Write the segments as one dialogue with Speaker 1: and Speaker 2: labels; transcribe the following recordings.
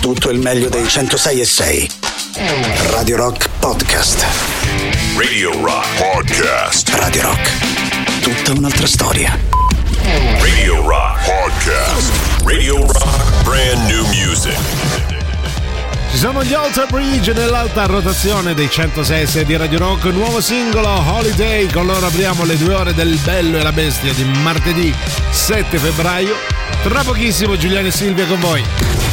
Speaker 1: tutto il meglio dei 106 e 6. Radio Rock Podcast.
Speaker 2: Radio Rock Podcast.
Speaker 1: Radio Rock. Tutta un'altra storia.
Speaker 2: Radio Rock Podcast. Radio Rock Brand New Music.
Speaker 3: Ci sono gli Alter Bridge nell'alta rotazione dei 106 di Radio Rock, nuovo singolo Holiday, con loro apriamo le due ore del Bello e la Bestia di martedì 7 febbraio. Tra pochissimo Giuliano e Silvia con voi.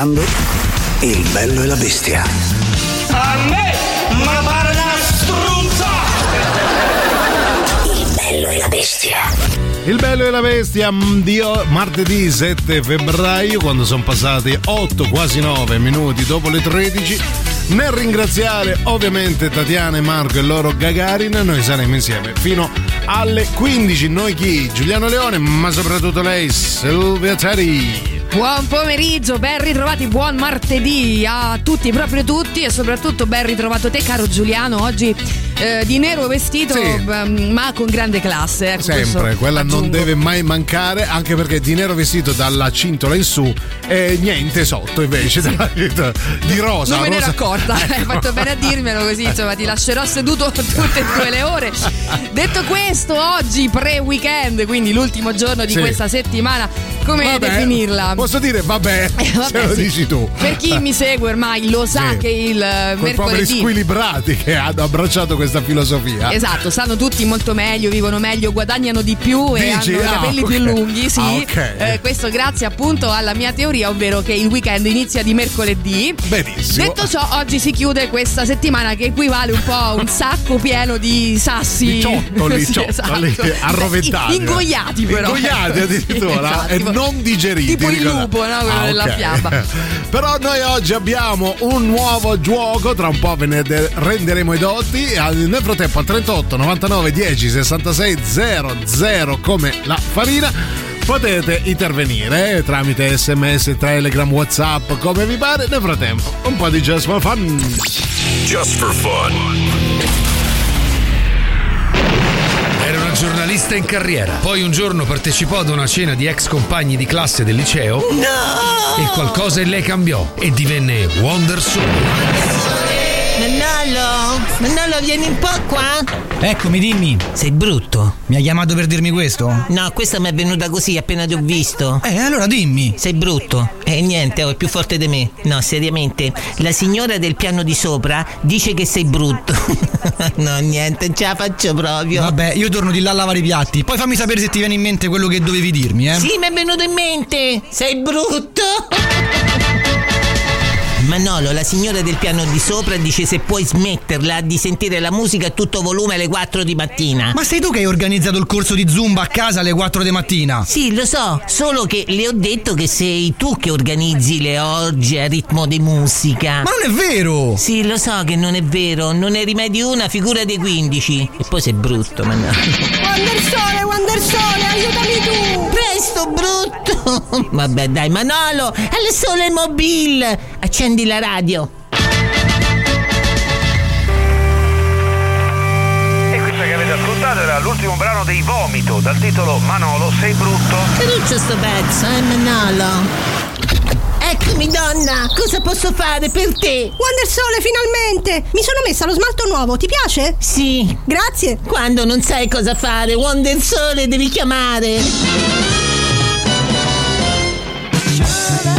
Speaker 1: Ascoltando Il bello e la bestia.
Speaker 4: A me, ma pare una struzza!
Speaker 1: Il bello e la bestia.
Speaker 3: Il bello e la bestia mm, di martedì 7 febbraio, quando sono passati 8, quasi 9 minuti dopo le 13. Nel ringraziare ovviamente Tatiana e Marco e loro Gagarin, noi saremo insieme fino alle 15. Noi chi? Giuliano Leone, ma soprattutto lei, Silvia Tari.
Speaker 5: Buon pomeriggio, ben ritrovati, buon martedì a tutti, proprio tutti e soprattutto ben ritrovato te caro Giuliano, oggi eh, di nero vestito
Speaker 3: Sì.
Speaker 5: b- ma con grande classe. Ecco,
Speaker 3: Sempre, quella non
Speaker 5: aggiungo.
Speaker 3: deve mai mancare, anche perché di nero vestito dalla cintola in su e niente sotto invece dalla cintola di rosa.
Speaker 5: Non me ne ero accorta, hai fatto bene a dirmelo così, insomma ti lascerò seduto tutte e due le ore. Detto questo, oggi pre-weekend, quindi l'ultimo giorno di
Speaker 3: Sì.
Speaker 5: questa settimana, come
Speaker 3: Vabbè,
Speaker 5: definirla?
Speaker 3: Posso dire vabbè,
Speaker 5: Eh, vabbè,
Speaker 3: se lo
Speaker 5: sì.
Speaker 3: dici tu.
Speaker 5: Per chi mi segue ormai lo sa
Speaker 3: Sì.
Speaker 5: che il
Speaker 3: Quei poveri
Speaker 5: mercoledì
Speaker 3: squilibrati che hanno abbracciato questa filosofia.
Speaker 5: Esatto, stanno tutti molto meglio, vivono meglio, guadagnano di più e
Speaker 3: Dici?
Speaker 5: hanno i
Speaker 3: Ah,
Speaker 5: capelli
Speaker 3: ok.
Speaker 5: più lunghi, sì.
Speaker 3: Ah, ok.
Speaker 5: Eh, questo grazie appunto alla mia teoria, ovvero che il weekend inizia di mercoledì.
Speaker 3: Benissimo.
Speaker 5: Detto ciò, oggi si chiude questa settimana che equivale un po' a un sacco pieno di sassi.
Speaker 3: Di ciottoli,
Speaker 5: Sì,
Speaker 3: ciottoli
Speaker 5: esatto.
Speaker 3: arroventati.
Speaker 5: Ingoiati però.
Speaker 3: Ingoiati addirittura
Speaker 5: Sì, esatto,
Speaker 3: e non digeriti.
Speaker 5: Tipo il lupo, no? Quello
Speaker 3: Ah,
Speaker 5: della
Speaker 3: ok.
Speaker 5: fiaba.
Speaker 3: Però noi oggi abbiamo un nuovo gioco, tra un po' ve ne de- renderemo i dotti. Al- Nel frattempo al 38 99 10 66 00 come la farina. Potete intervenire eh, tramite sms, telegram, whatsapp, come vi pare. Nel frattempo, un po' di Just for Fun.
Speaker 2: Just for fun.
Speaker 6: Era una giornalista in carriera. Poi un giorno partecipò ad una cena di ex compagni di classe del liceo. E qualcosa in lei cambiò e divenne Wonder Soul.
Speaker 7: Manolo, Manolo, vieni un po' qua.
Speaker 8: Eccomi, dimmi.
Speaker 7: Sei brutto.
Speaker 8: Mi ha chiamato per dirmi questo?
Speaker 7: No, questa mi è venuta così appena ti ho visto.
Speaker 8: Eh, allora dimmi.
Speaker 7: Sei brutto. E niente, oh, è più forte di me. No, seriamente. La signora del piano di sopra dice che sei brutto. no, niente, non ce la faccio proprio.
Speaker 8: Vabbè, io torno di là a lavare i piatti. Poi fammi sapere se ti viene in mente quello che dovevi dirmi, eh.
Speaker 7: Sì, mi è venuto in mente. Sei brutto. Manolo, la signora del piano di sopra dice se puoi smetterla di sentire la musica a tutto volume alle 4 di mattina.
Speaker 8: Ma sei tu che hai organizzato il corso di Zumba a casa alle 4 di mattina?
Speaker 7: Sì, lo so, solo che le ho detto che sei tu che organizzi le orge a ritmo di musica.
Speaker 8: Ma non è vero!
Speaker 7: Sì, lo so che non è vero, non ne rimedi una, figura dei 15. E poi sei brutto, ma no.
Speaker 9: Wandersole, Wandersole, aiutami tu!
Speaker 7: Presto, brutto! Vabbè, dai, Manolo, al sole mobile! Accendi la radio.
Speaker 10: E questa che avete ascoltato era l'ultimo brano dei Vomito dal titolo Manolo sei brutto.
Speaker 7: Caruccio sto pezzo, eh, Manolo? Eccomi, donna, cosa posso fare per te?
Speaker 9: Wandersole, finalmente! Mi sono messa lo smalto nuovo, ti piace?
Speaker 7: Sì,
Speaker 9: Grazie!
Speaker 7: quando non sai cosa fare, Wonder Sole devi chiamare.
Speaker 11: Come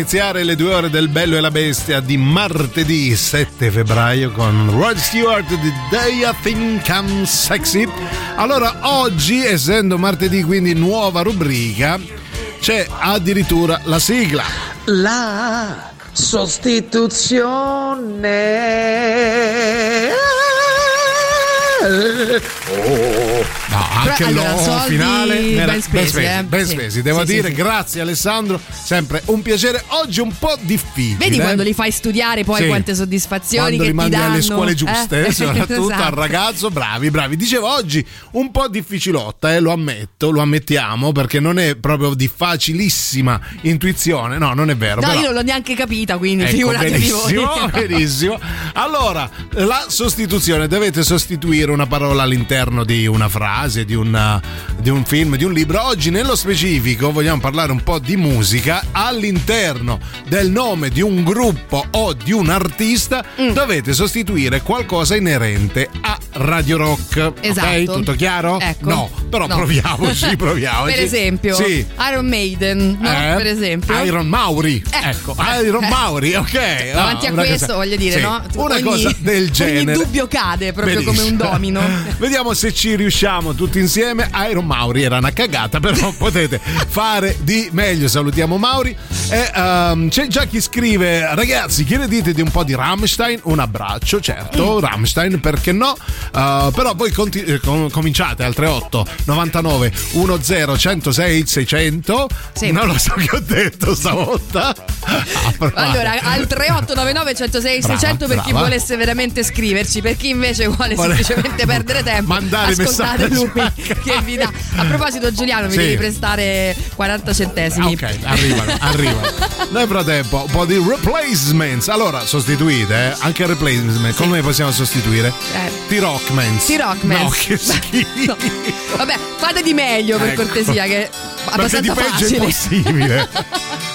Speaker 3: iniziare le due ore del Bello e la Bestia di martedì 7 febbraio con Rod Stewart di Day I Think I'm Sexy. Allora, oggi, essendo martedì, quindi nuova rubrica, c'è addirittura la sigla.
Speaker 12: La sostituzione. Oh.
Speaker 3: Anche
Speaker 5: allora,
Speaker 3: l'o finale
Speaker 5: ben
Speaker 3: era-
Speaker 5: spesi, eh.
Speaker 3: ben
Speaker 5: Sì.
Speaker 3: spesi. Devo
Speaker 5: Sì,
Speaker 3: dire,
Speaker 5: sì.
Speaker 3: grazie Alessandro, sempre un piacere. Oggi un po' difficile.
Speaker 5: Vedi
Speaker 3: eh.
Speaker 5: quando li fai studiare poi quante soddisfazioni
Speaker 3: quando
Speaker 5: che
Speaker 3: li mandi
Speaker 5: ti danno.
Speaker 3: alle scuole giuste,
Speaker 5: eh?
Speaker 3: soprattutto al
Speaker 5: Esatto.
Speaker 3: ragazzo, bravi, bravi. Dicevo oggi un po' difficilotta, eh, lo ammetto, lo ammettiamo, perché non è proprio di facilissima intuizione. No, non è vero.
Speaker 5: No,
Speaker 3: però-
Speaker 5: io non l'ho neanche capita, quindi
Speaker 3: Ecco,
Speaker 5: figuratevi
Speaker 3: benissimo,
Speaker 5: voi.
Speaker 3: benissimo. Allora, la sostituzione, dovete sostituire una parola all'interno di una frase, di, una- di un film, di un libro. Oggi nello specifico vogliamo parlare un po' di musica. All'interno del nome di un gruppo o di un artista
Speaker 5: Mm.
Speaker 3: dovete sostituire qualcosa inerente a Radio Rock.
Speaker 5: Esatto.
Speaker 3: Ok? Tutto chiaro?
Speaker 5: Ecco.
Speaker 3: No, però
Speaker 5: No.
Speaker 3: proviamoci, proviamoci.
Speaker 5: per esempio,
Speaker 3: Sì.
Speaker 5: Iron Maiden, no?
Speaker 3: Eh?
Speaker 5: per esempio.
Speaker 3: Iron Mauri, ecco, Iron
Speaker 5: Eh.
Speaker 3: Mauri, ok.
Speaker 5: Davanti
Speaker 3: No,
Speaker 5: a questo,
Speaker 3: cosa-
Speaker 5: voglio dire,
Speaker 3: sì,
Speaker 5: no?
Speaker 3: Una
Speaker 5: Ogni-
Speaker 3: cosa del genere.
Speaker 5: Ogni dubbio cade proprio come un
Speaker 3: Benissimo.
Speaker 5: domino.
Speaker 3: Vediamo se ci riusciamo tutti insieme. Iron Mauri era una cagata, però potete fare di meglio. Salutiamo Mauri. E, ehm, c'è già chi scrive: Ragazzi, che ne dite di un po' di Rammstein? Un abbraccio, certo.
Speaker 5: Mm.
Speaker 3: Rammstein, perché no? Eh, però voi conti- eh, com- cominciate al 38 99 10 106 600. Non lo so che ho detto stavolta. Ah.
Speaker 5: Allora, al 3899 106
Speaker 3: Brava,
Speaker 5: 600 per chi
Speaker 3: brava.
Speaker 5: volesse veramente scriverci, per chi invece vuole semplicemente perdere tempo,
Speaker 3: Mandare messaggi.
Speaker 5: Lui che vi dà. A proposito, Giuliano, mi
Speaker 3: Sì.
Speaker 5: devi prestare 40 centesimi.
Speaker 3: Ok, arrivano, arrivano. Nel frattempo, un po' di replacements. Allora, sostituite, eh? anche replacement. Come possiamo sostituire?
Speaker 5: Eh.
Speaker 3: T-Rockmans.
Speaker 5: T-Rockmans.
Speaker 3: No, che schifo.
Speaker 5: Vabbè, fate di meglio per
Speaker 3: Ecco.
Speaker 5: cortesia, che è
Speaker 3: Perché di
Speaker 5: abbastanza
Speaker 3: peggio è
Speaker 5: facile.
Speaker 3: impossibile. delle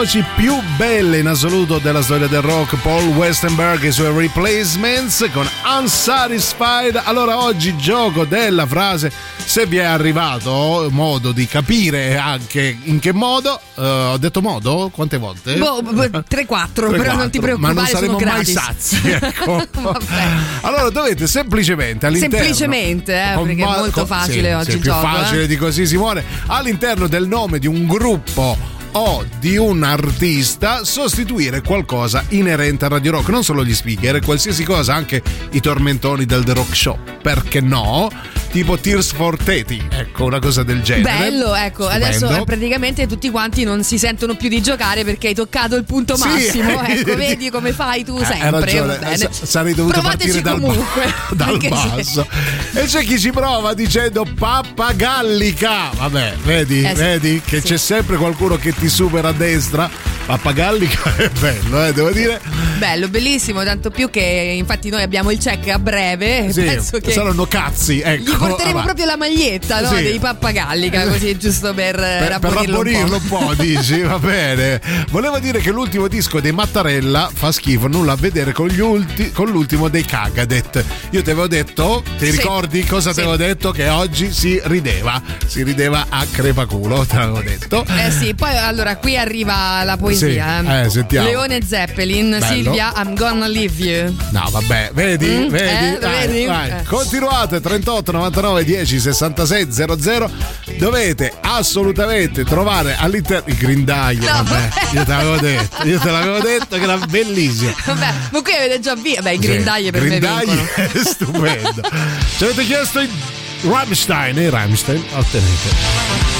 Speaker 3: voci più belle in assoluto della storia del rock, Paul Westenberg e i suoi replacements con Unsatisfied. Allora oggi gioco della frase, se vi è arrivato modo di capire anche in che modo, eh, ho detto modo? Quante volte?
Speaker 5: Boh, boh, 3-4, però non ti
Speaker 3: Ma
Speaker 5: preoccupare,
Speaker 3: non saremo
Speaker 5: sono
Speaker 3: mai sazi, ecco. allora dovete semplicemente all'interno
Speaker 5: Semplicemente, eh, perché è
Speaker 3: ma-
Speaker 5: molto
Speaker 3: con-
Speaker 5: facile
Speaker 3: sì,
Speaker 5: oggi il
Speaker 3: più
Speaker 5: gioco,
Speaker 3: facile
Speaker 5: eh.
Speaker 3: di così Simone all'interno del nome di un gruppo o di un artista sostituire qualcosa inerente al Radio Rock, non solo gli speaker, qualsiasi cosa, anche i tormentoni del The Rock Show, perché no? Tipo Tears for Teti, ecco, una cosa del genere.
Speaker 5: Bello, ecco,
Speaker 3: Stupendo.
Speaker 5: adesso eh, praticamente tutti quanti non si sentono più di giocare perché hai toccato il punto
Speaker 3: Sì.
Speaker 5: massimo. Ecco, vedi come fai tu
Speaker 3: Eh,
Speaker 5: sempre.
Speaker 3: hai ragione, sa- sarei dovuto
Speaker 5: Provateci
Speaker 3: partire dal, ba-
Speaker 5: comunque.
Speaker 3: dal
Speaker 5: anche se-
Speaker 3: basso. E c'è chi ci prova dicendo pappagallica. Vabbè, vedi,
Speaker 5: Eh sì,
Speaker 3: vedi che
Speaker 5: sì.
Speaker 3: c'è sempre qualcuno che ti supera a destra. Pappagallica è bello, eh, devo dire.
Speaker 5: Bello, bellissimo, tanto più che infatti noi abbiamo il check a breve.
Speaker 3: Sì,
Speaker 5: penso che
Speaker 3: saranno cazzi, ecco.
Speaker 5: gli porteremo
Speaker 3: avanti.
Speaker 5: proprio la maglietta no?
Speaker 3: Sì.
Speaker 5: dei pappagallica, così giusto per,
Speaker 3: Per, per
Speaker 5: rabborirlo un po'.
Speaker 3: un po', dici, va bene. Volevo dire che l'ultimo disco dei Mattarella fa schifo, nulla a vedere con, gli ulti- con l'ultimo dei Cagadet. Io ti avevo detto, ti
Speaker 5: Sì.
Speaker 3: ricordi cosa
Speaker 5: Sì.
Speaker 3: ti avevo detto? Che oggi si rideva, si rideva a crepaculo, te l'avevo detto.
Speaker 5: Eh sì, poi allora qui arriva la poesia.
Speaker 3: Sì, eh, sentiamo.
Speaker 5: Leone Zeppelin,
Speaker 3: Bello.
Speaker 5: Silvia, I'm gonna leave you.
Speaker 3: No, vabbè, vedi,
Speaker 5: Mm,
Speaker 3: vedi,
Speaker 5: eh,
Speaker 3: Vai,
Speaker 5: vedi?
Speaker 3: vai.
Speaker 5: Eh.
Speaker 3: Continuate 38 99 10 66 00. Dovete assolutamente trovare all'interno il grindaglio.
Speaker 5: No,
Speaker 3: vabbè, io te l'avevo detto, io te l'avevo detto che era bellissimo.
Speaker 5: Vabbè, ma qui avete già visto. Beh, i
Speaker 3: Sì,
Speaker 5: grindaglie per
Speaker 3: grindagli
Speaker 5: me vincono.
Speaker 3: è stupendo. Ci avete chiesto i Rammstein e i Rammstein ottenete.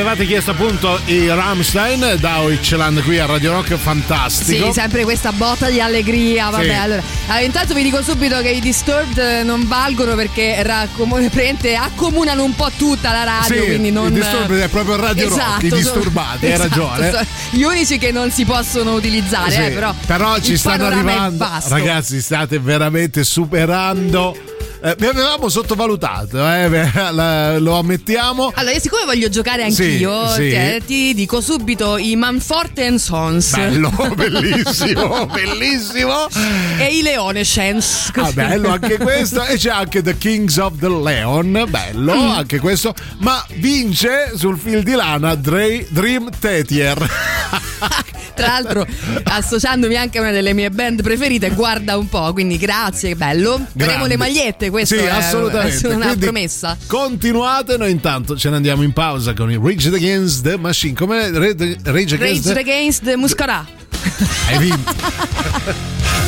Speaker 13: Avevate chiesto appunto i Rammstein, Deutschland qui a Radio Rock, fantastico.
Speaker 5: Sì, sempre questa botta di allegria. Vabbè,
Speaker 13: Sì.
Speaker 5: allora, allora, intanto vi dico subito che i Disturbed eh, non valgono perché raccom- accomunano un po' tutta la radio.
Speaker 13: Sì,
Speaker 5: quindi non.
Speaker 13: i Disturbed è proprio Radio Rock,
Speaker 5: Esatto,
Speaker 13: i
Speaker 5: sono-
Speaker 13: disturbati, hai
Speaker 5: esatto,
Speaker 13: ragione.
Speaker 5: sono gli unici che non si possono utilizzare,
Speaker 13: Sì,
Speaker 5: eh, però.
Speaker 13: ci
Speaker 5: il
Speaker 13: stanno arrivando. Ragazzi, state veramente superando. Eh, vi avevamo sottovalutato, eh, la- lo ammettiamo.
Speaker 5: Allora, siccome voglio giocare anch'io,
Speaker 13: Sì, sì.
Speaker 5: eh, ti dico subito i Manforte and Sons.
Speaker 13: Bello, bellissimo, bellissimo.
Speaker 5: E i Leonescence.
Speaker 13: Ah, bello anche questo. E c'è anche The Kings of the Leon. Bello
Speaker 5: Mm.
Speaker 13: anche questo. Ma vince sul fil di lana Dre- Dream Tetier.
Speaker 5: Tra l'altro, associandomi anche a una delle mie band preferite, guarda un po'. Quindi, grazie, che bello. Faremo
Speaker 13: Grandi.
Speaker 5: le magliette, questo
Speaker 13: sì,
Speaker 5: è,
Speaker 13: assolutamente.
Speaker 5: una
Speaker 13: Quindi
Speaker 5: promessa.
Speaker 13: Continuate, noi intanto ce ne andiamo in pausa con i Rage Against the Machine. Come Rage Rage Against
Speaker 5: Rage
Speaker 13: the...
Speaker 5: Against the Muscarà.
Speaker 13: Hai vinto.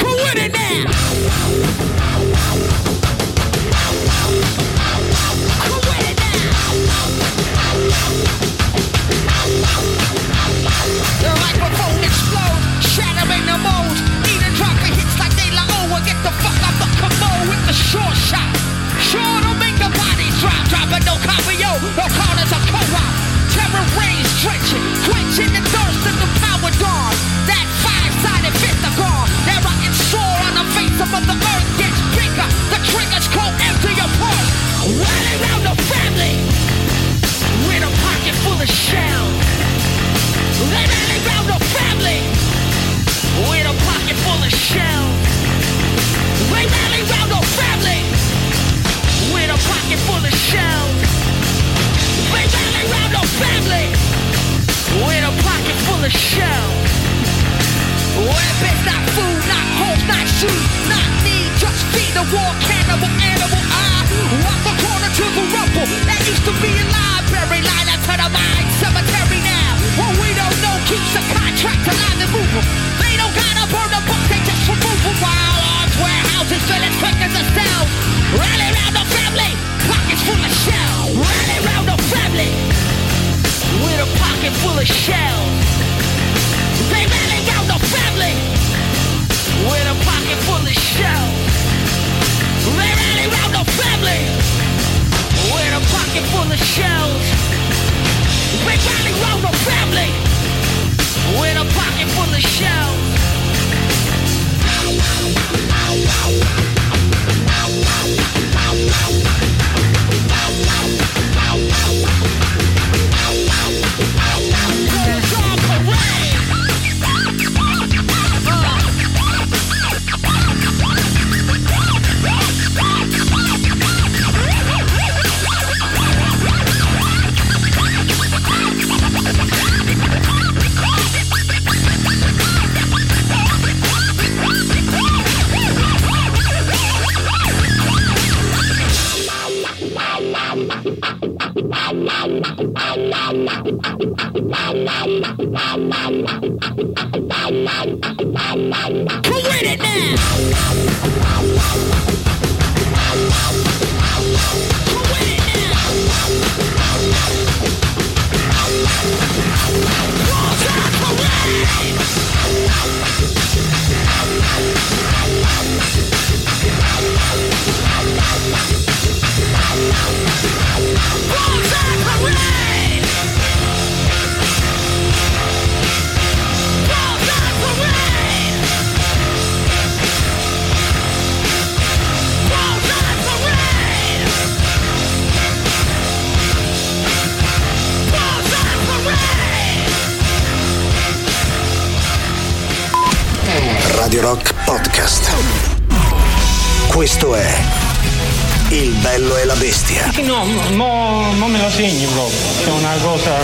Speaker 14: No,
Speaker 15: mo, mo me lo segni proprio. È una cosa.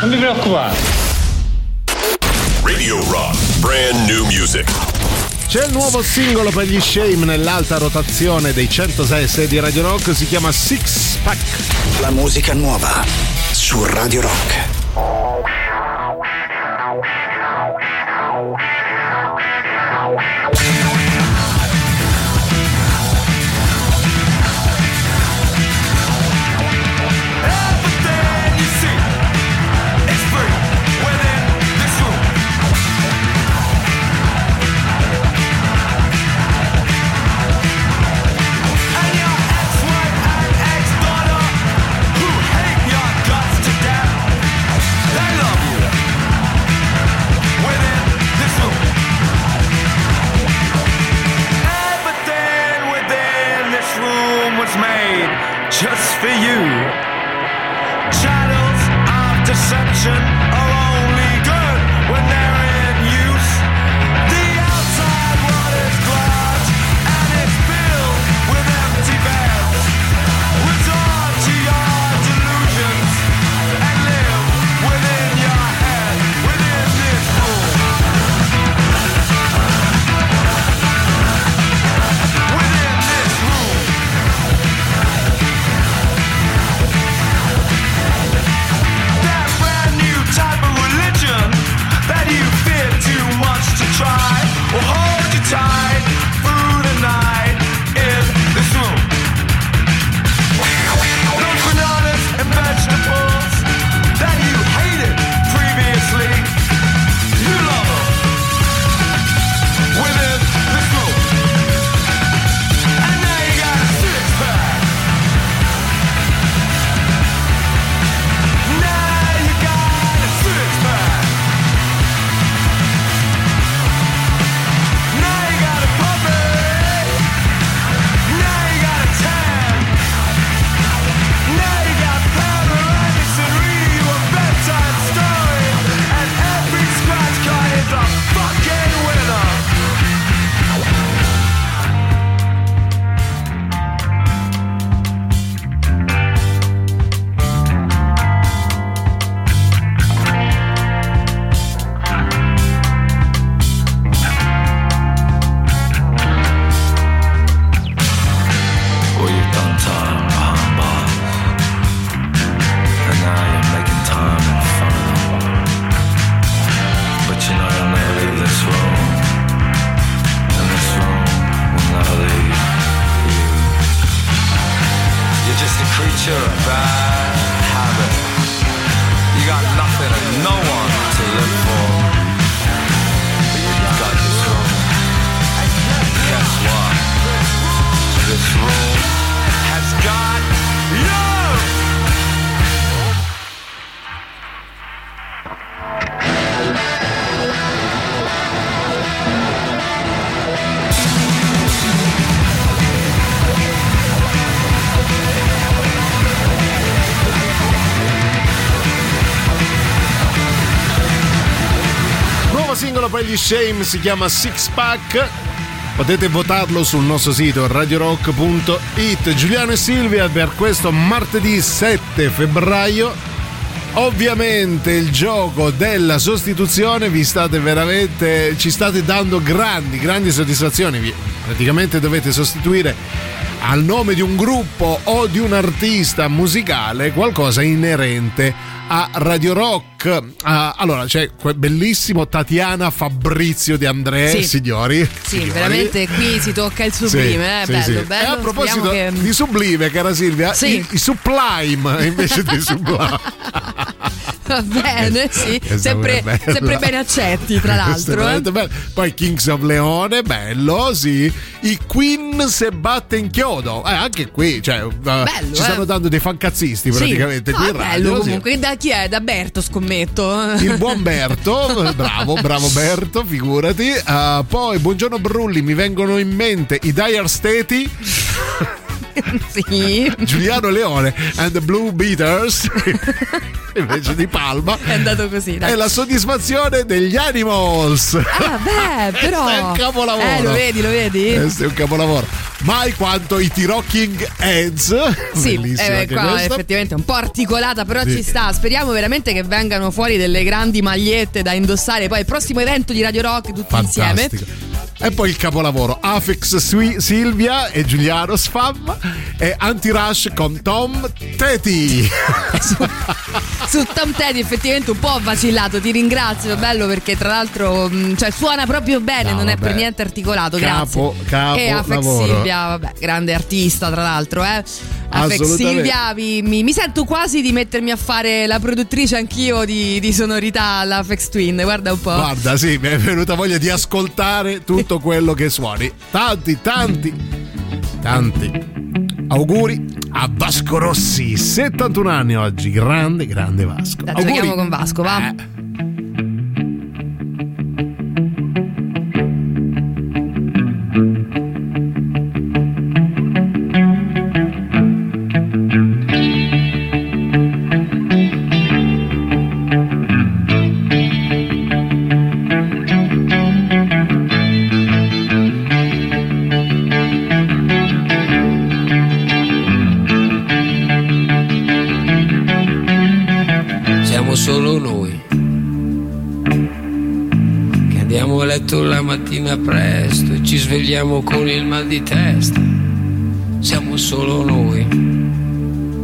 Speaker 15: Non mi preoccupare.
Speaker 2: Radio Rock, brand new music.
Speaker 3: C'è il nuovo singolo per gli Shame nell'alta rotazione dei 106 6 di Radio Rock, si chiama Six Pack.
Speaker 16: La musica nuova su Radio Rock.
Speaker 3: Nuovo singolo per gli Shame si chiama Six Pack. Potete votarlo sul nostro sito radiorock.it. Giuliano e Silvia per questo martedì 7 febbraio. Ovviamente il gioco della sostituzione vi state veramente ci state dando grandi grandi soddisfazioni. Praticamente dovete sostituire al nome di un gruppo o di un artista musicale qualcosa inerente a Radio Rock. Ah, allora c'è quel bellissimo Tatiana Fabrizio di Andrea,
Speaker 5: Sì.
Speaker 3: signori.
Speaker 5: Sì,
Speaker 3: Signori.
Speaker 5: veramente qui si tocca il sublime, eh?
Speaker 3: Sì,
Speaker 5: bello,
Speaker 3: sì, sì.
Speaker 5: bello.
Speaker 3: E a proposito
Speaker 5: che-
Speaker 3: di sublime, cara Silvia,
Speaker 5: Sì.
Speaker 3: i, i sublime invece di sublime.
Speaker 5: Va bene, sì. Sempre, sempre ben accetti, tra l'altro. eh.
Speaker 3: bello. Poi Kings of Leone, bello, sì. I Queen se batte in chiodo. Eh, anche qui, cioè, uh, ci
Speaker 5: eh.
Speaker 3: stanno dando dei fancazzisti
Speaker 5: Sì.
Speaker 3: praticamente
Speaker 5: No,
Speaker 3: di
Speaker 5: è
Speaker 3: radio.
Speaker 5: bello
Speaker 3: sì.
Speaker 5: comunque. Da chi è? Da Berto, scommetto.
Speaker 3: Il buon Berto, bravo, bravo Berto, figurati. Uh, poi, buongiorno Brulli, mi vengono in mente i Dire Steti.
Speaker 5: sì.
Speaker 3: Giuliano Leone and the Blue Beaters invece di Palma
Speaker 5: È andato così, dai.
Speaker 3: è la soddisfazione degli Animals
Speaker 5: Ah, beh, però.
Speaker 3: È un capolavoro
Speaker 5: Eh, lo vedi, lo vedi?
Speaker 3: questo è un capolavoro mai quanto i T-Rocking Heads.
Speaker 5: Sì, eh, qua
Speaker 3: questa.
Speaker 5: effettivamente un po' articolata, però
Speaker 3: Sì.
Speaker 5: ci sta. Speriamo veramente che vengano fuori delle grandi magliette da indossare. Poi il prossimo evento di Radio Rock tutti insieme.
Speaker 3: E poi il capolavoro Afex Sui- Silvia e Giuliano Sfam e Anti-Rush con Tom Teti.
Speaker 5: Su Tom Teddy effettivamente un po' ho vacillato, ti ringrazio, bello perché tra l'altro mh, cioè, suona proprio bene,
Speaker 3: No,
Speaker 5: non è
Speaker 3: vabbè.
Speaker 5: per niente articolato,
Speaker 3: Capo-
Speaker 5: grazie.
Speaker 3: capo
Speaker 5: e Afex
Speaker 3: lavoro.
Speaker 5: Silvia, vabbè, grande artista tra l'altro, eh. Silvia, vi- mi, mi sento quasi di mettermi a fare la produttrice anch'io di, di sonorità all'Afex Twin, guarda un po'.
Speaker 3: Guarda, sì, mi è venuta voglia di ascoltare tutto quello che suoni. Tanti, tanti, tanti. Auguri a Vasco Rossi, 71 anni oggi, grande, grande Vasco.
Speaker 5: Dai, giochiamo con Vasco, va.
Speaker 3: Eh.
Speaker 17: Ci svegliamo con il mal di testa. Siamo solo noi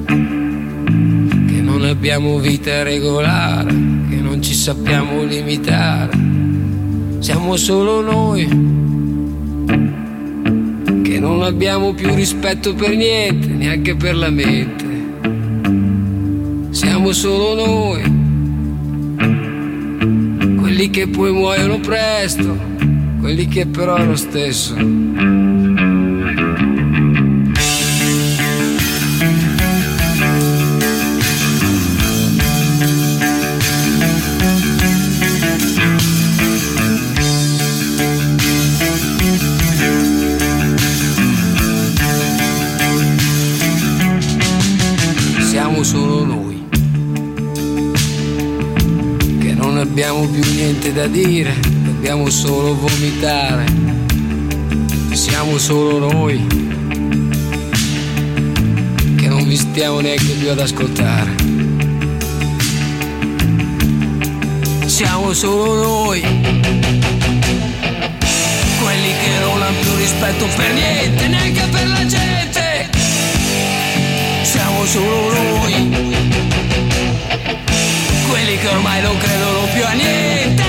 Speaker 17: che non abbiamo vita regolare, che non ci sappiamo limitare. Siamo solo noi che non abbiamo più rispetto per niente, neanche per la mente. Siamo solo noi, quelli che poi muoiono presto, quelli che però lo stesso. Siamo solo noi che non abbiamo più niente da dire, dobbiamo solo vomitare. Siamo solo noi che non vi stiamo neanche più ad ascoltare. Siamo solo noi quelli che non hanno più rispetto per niente, neanche per la gente. Siamo solo noi quelli che ormai non credono più a niente,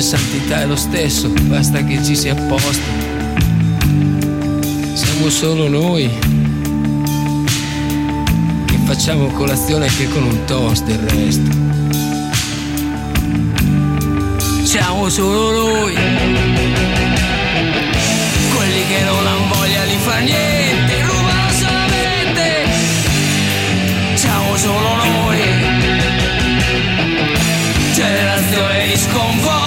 Speaker 17: e santità è lo stesso, basta che ci sia apposta. Siamo solo noi. Che facciamo colazione anche con un toast del resto. Siamo solo noi. Quelli che non hanno voglia di far niente, rubano solamente siamo solo noi. Generazione di sconvolti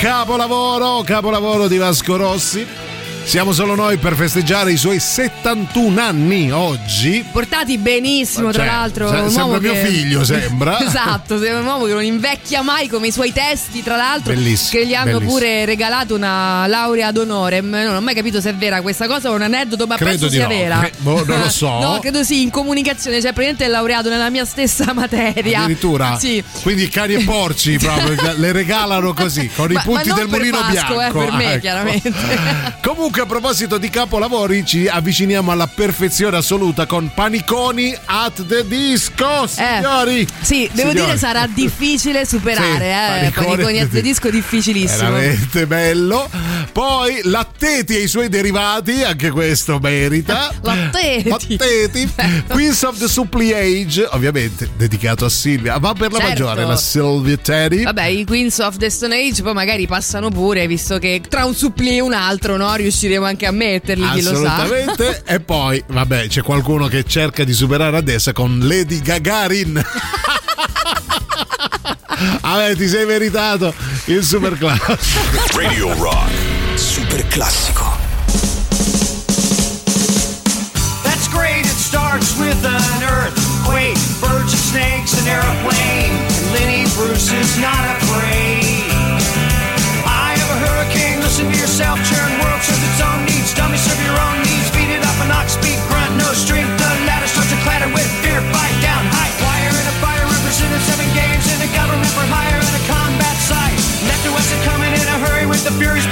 Speaker 3: capolavoro, capolavoro di Vasco Rossi. Siamo solo noi per festeggiare i suoi 71 anni oggi.
Speaker 5: Portati benissimo, tra
Speaker 3: Cioè,
Speaker 5: l'altro.
Speaker 3: se- sembra
Speaker 5: uomo
Speaker 3: mio
Speaker 5: che-
Speaker 3: figlio, sembra.
Speaker 5: esatto, sembra un uomo che non invecchia mai come i suoi testi, tra l'altro.
Speaker 3: Bellissimo,
Speaker 5: Che gli hanno
Speaker 3: bellissimo.
Speaker 5: pure regalato una laurea ad honorem. Non ho mai capito se è vera questa cosa o un aneddoto, ma
Speaker 3: Credo
Speaker 5: penso sia
Speaker 3: no.
Speaker 5: vera.
Speaker 3: Cre- boh, non lo so.
Speaker 5: no, credo sì, in comunicazione, cioè praticamente è laureato nella mia stessa materia.
Speaker 3: Addirittura?
Speaker 5: Sì.
Speaker 3: Quindi cani e porci proprio le regalano così, con
Speaker 5: Ma-
Speaker 3: i punti
Speaker 5: ma non
Speaker 3: del mulino
Speaker 5: Vasco,
Speaker 3: bianco.
Speaker 5: eh, per me,
Speaker 3: Ah, ecco.
Speaker 5: chiaramente.
Speaker 3: Comunque, a proposito di capolavori, ci avviciniamo alla perfezione assoluta con Paniconi at the Disco, signori.
Speaker 5: Eh, Sì, devo
Speaker 3: Signori.
Speaker 5: dire sarà difficile superare,
Speaker 3: Sì,
Speaker 5: eh.
Speaker 3: Paniconi at
Speaker 5: the disco difficilissimo.
Speaker 3: Veramente bello. Poi Latteti e i suoi derivati, anche questo merita.
Speaker 5: Latteti.
Speaker 3: Latteti. Queens of the Suppliage, ovviamente dedicato a Silvia. Va per la
Speaker 5: Certo.
Speaker 3: maggiore, la Sylvia Teddy.
Speaker 5: Vabbè, i Queens of the Stone Age poi magari passano pure, visto che tra un suppli e un altro, no? Riusciremo anche a metterli, chi lo sa.
Speaker 3: Assolutamente. e poi, vabbè, c'è qualcuno che cerca di superare adesso con Lady Gagarin. Vabbè, ti sei meritato il super classico.
Speaker 2: Radio Rock.
Speaker 1: Super classico.
Speaker 18: That's great, it starts with an earthquake, birds and snakes, an airplane. Lenny Bruce is not afraid. The furies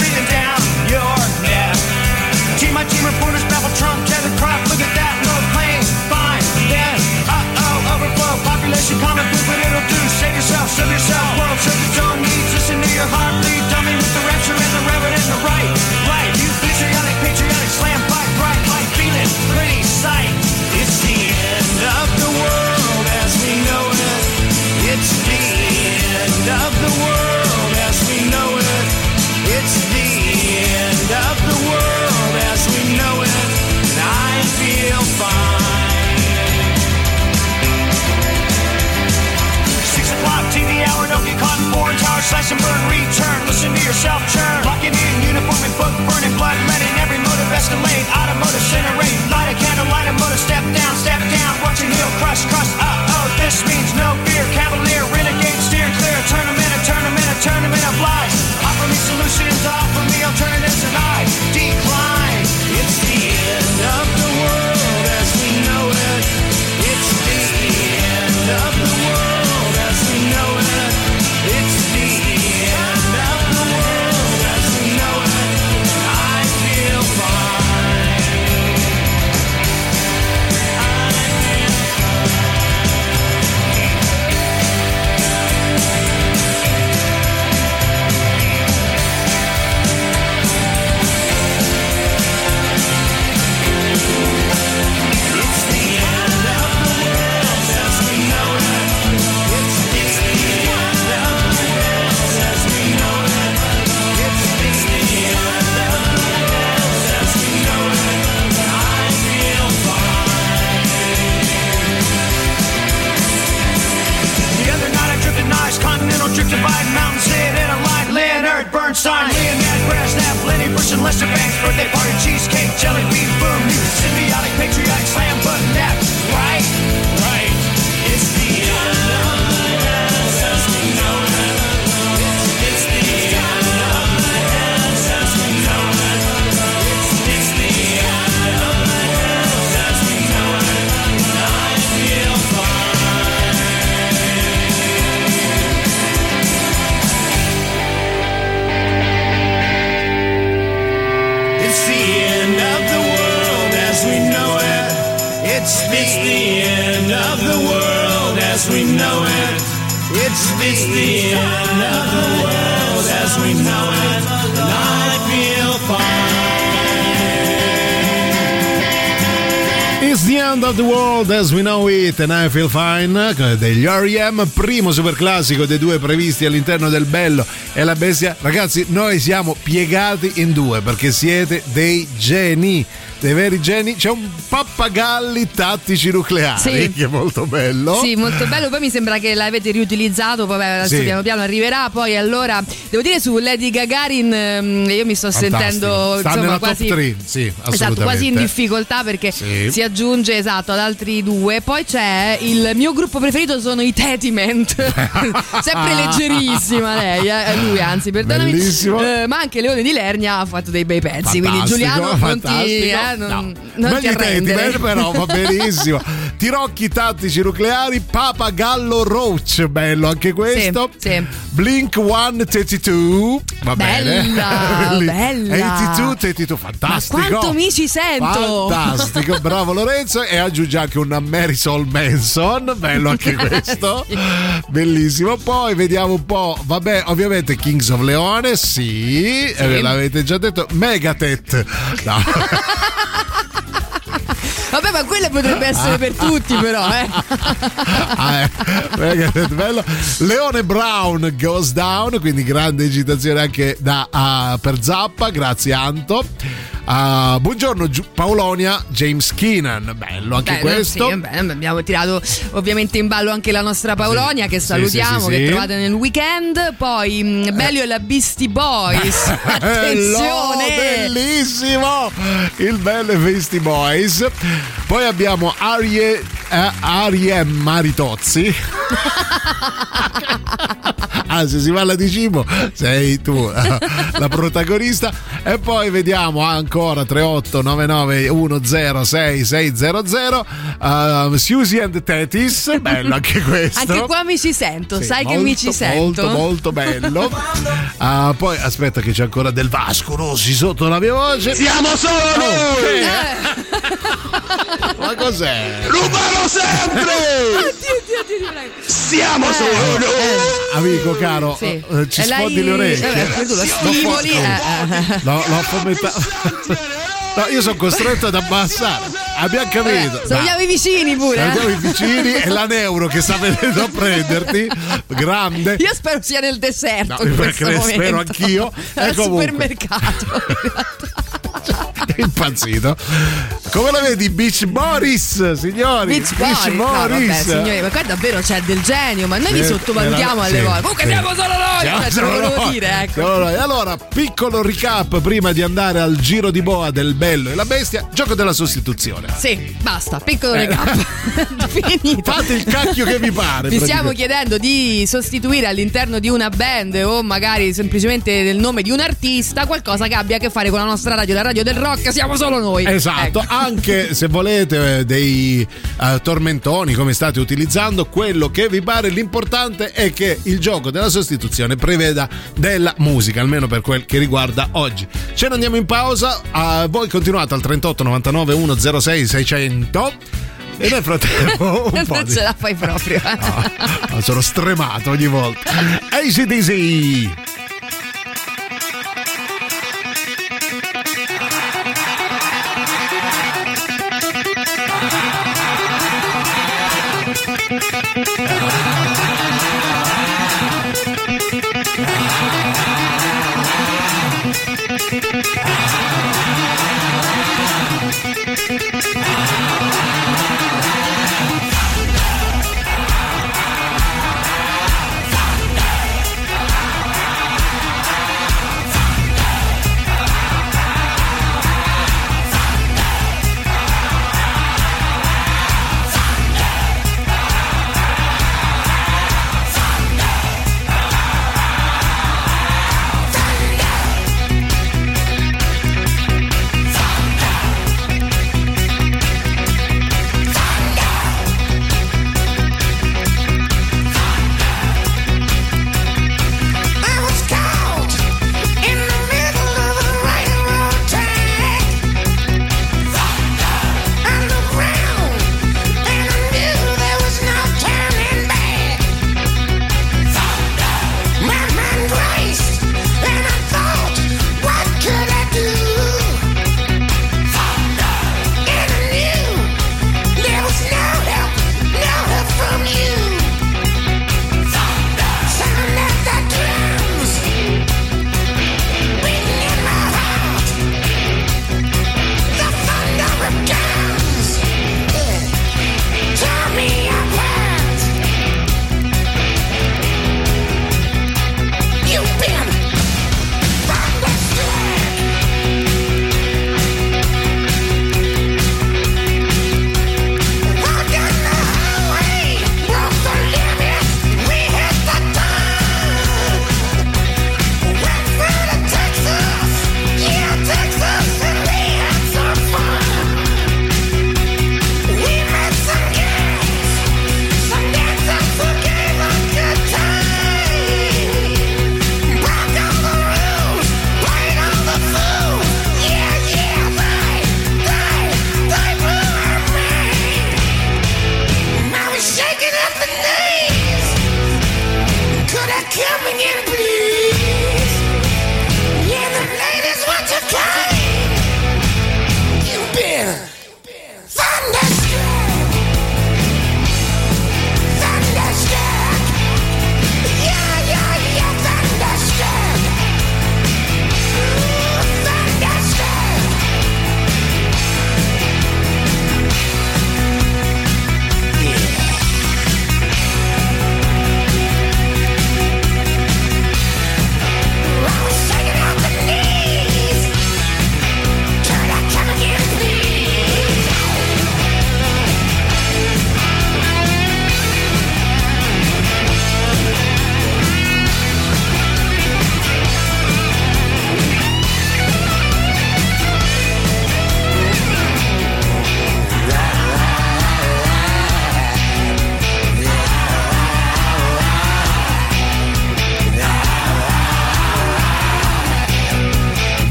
Speaker 18: it and I feel fine
Speaker 3: degli R.E.M. primo super classico dei due previsti all'interno del Bello e la Bestia ragazzi noi siamo piegati in due perché siete dei geni dei veri geni. C'è un pappagalli tattici nucleari
Speaker 5: Sì.
Speaker 3: che è molto bello.
Speaker 5: Sì, molto bello. Poi mi sembra che l'avete riutilizzato. Poi adesso
Speaker 3: Sì.
Speaker 5: piano piano arriverà. Poi allora, devo dire su Lady Gagarin, ehm, io mi sto
Speaker 3: Fantastico.
Speaker 5: sentendo
Speaker 3: Sta
Speaker 5: insomma quasi.
Speaker 3: top 3, sì,
Speaker 5: Esatto, quasi in difficoltà perché
Speaker 3: Sì.
Speaker 5: si aggiunge esatto ad altri due. Poi c'è il mio gruppo preferito sono i Tetiment. Sempre leggerissima lei, eh, lui anzi, perdonami. Eh, ma anche Leone di Lernia ha fatto dei bei pezzi. quindi
Speaker 3: Fantastico,
Speaker 5: Giuliano non ti,
Speaker 3: fantastico.
Speaker 5: Eh, non,
Speaker 3: No.
Speaker 5: non ti
Speaker 3: Meglio i
Speaker 5: arrendere.
Speaker 3: Tetiment, però va benissimo. Tirocchi tattici nucleari, Papagallo Roach, bello anche questo.
Speaker 5: Sì, sì.
Speaker 3: Blink 132, va bene.
Speaker 5: Bella,
Speaker 3: Belli-
Speaker 5: bella.
Speaker 3: 82, 82, fantastico.
Speaker 5: Ma quanto mi ci sento!
Speaker 3: Fantastico, bravo Lorenzo. E aggiunge anche un Marisol Manson, bello anche questo. Bellissimo. Poi vediamo un po', vabbè, ovviamente Kings of Leone, sì, eh, l'avete già detto. Megatet, no.
Speaker 5: Vabbè, ma quelle potrebbe essere per tutti, però, eh.
Speaker 3: Ah, eh, Megatet, bello. Leone Brown goes down, quindi grande agitazione anche da, ah, per Zappa, grazie Anto. Ah, buongiorno Paolonia, James Keenan, bello anche
Speaker 5: Beh,
Speaker 3: questo.
Speaker 5: sì, beh, abbiamo tirato ovviamente in ballo anche la nostra Paolonia che
Speaker 3: Sì,
Speaker 5: salutiamo,
Speaker 3: sì,
Speaker 5: che trovate nel weekend. Poi mh, Bellio e la Beastie Boys. Attenzione!
Speaker 3: Bello, bellissimo! Il bello e Beastie Boys. Poi abbiamo Arie, eh, Ariem Maritozzi. ah, se si parla di cibo, sei tu eh, la protagonista. E poi vediamo ancora 3899106600 uh, Susie and Tetis. Bello anche questo.
Speaker 5: Anche qua mi ci sento,
Speaker 3: Sì,
Speaker 5: sai che
Speaker 3: molto,
Speaker 5: mi ci sento.
Speaker 3: Molto, molto bello. Ah, poi aspetta, che c'è ancora del Vasco Rossi sotto la mia voce.
Speaker 11: Siamo solo noi!
Speaker 3: che è? Ma cos'è?
Speaker 11: Rubano sempre! Siamo solo noi!
Speaker 3: Amico caro,
Speaker 5: Sì.
Speaker 3: eh, ci
Speaker 5: E lei-
Speaker 3: sfondi le orecchie.
Speaker 5: eh, lo stimoli. eh, eh.
Speaker 3: No, l'ho fomentato. No, io sono costretto ad abbassare. Abbiamo capito.
Speaker 5: Eh, Salutiamo i vicini pure. eh.
Speaker 3: Salutiamo i vicini e la neuro che sta venendo a prenderti. Grande.
Speaker 5: Io spero sia nel deserto.
Speaker 3: No,
Speaker 5: in
Speaker 3: perché
Speaker 5: questo
Speaker 3: spero anch'io. E
Speaker 5: Al
Speaker 3: comunque. impazzito. Come la vedi, Beach Boris, signori?
Speaker 5: Beach Boys. No, vabbè,
Speaker 3: Boris.
Speaker 5: signori, ma qua davvero c'è del genio, ma noi vi sottovalutiamo alle
Speaker 3: sì,
Speaker 5: volte. Comunque
Speaker 3: sì.
Speaker 5: siamo solo noi!
Speaker 3: Siamo
Speaker 5: Cioè,
Speaker 3: solo
Speaker 5: volevo
Speaker 3: noi.
Speaker 5: dire, ecco.
Speaker 3: Noi. Allora, piccolo recap prima di andare al giro di boa del bello e la bestia, gioco della sostituzione.
Speaker 5: Sì, basta, piccolo
Speaker 3: Eh.
Speaker 5: recap. Finito.
Speaker 3: Fate il cacchio che vi pare.
Speaker 5: Vi stiamo chiedendo di sostituire all'interno di una band o magari semplicemente del nome di un artista qualcosa che abbia a che fare con la nostra radio, la radio del rock, siamo solo noi.
Speaker 3: Esatto,
Speaker 5: Ecco.
Speaker 3: anche se volete eh, dei eh, tormentoni come state utilizzando, quello che vi pare, l'importante è che il gioco della sostituzione preveda della musica, almeno per quel che riguarda oggi. Ce ne andiamo in pausa, a voi continuate al 38 99 106 600 e nel frattempo un po'
Speaker 5: Non
Speaker 3: di...
Speaker 5: ce la fai proprio. eh.
Speaker 3: Ah, sono stremato ogni volta. ACDC!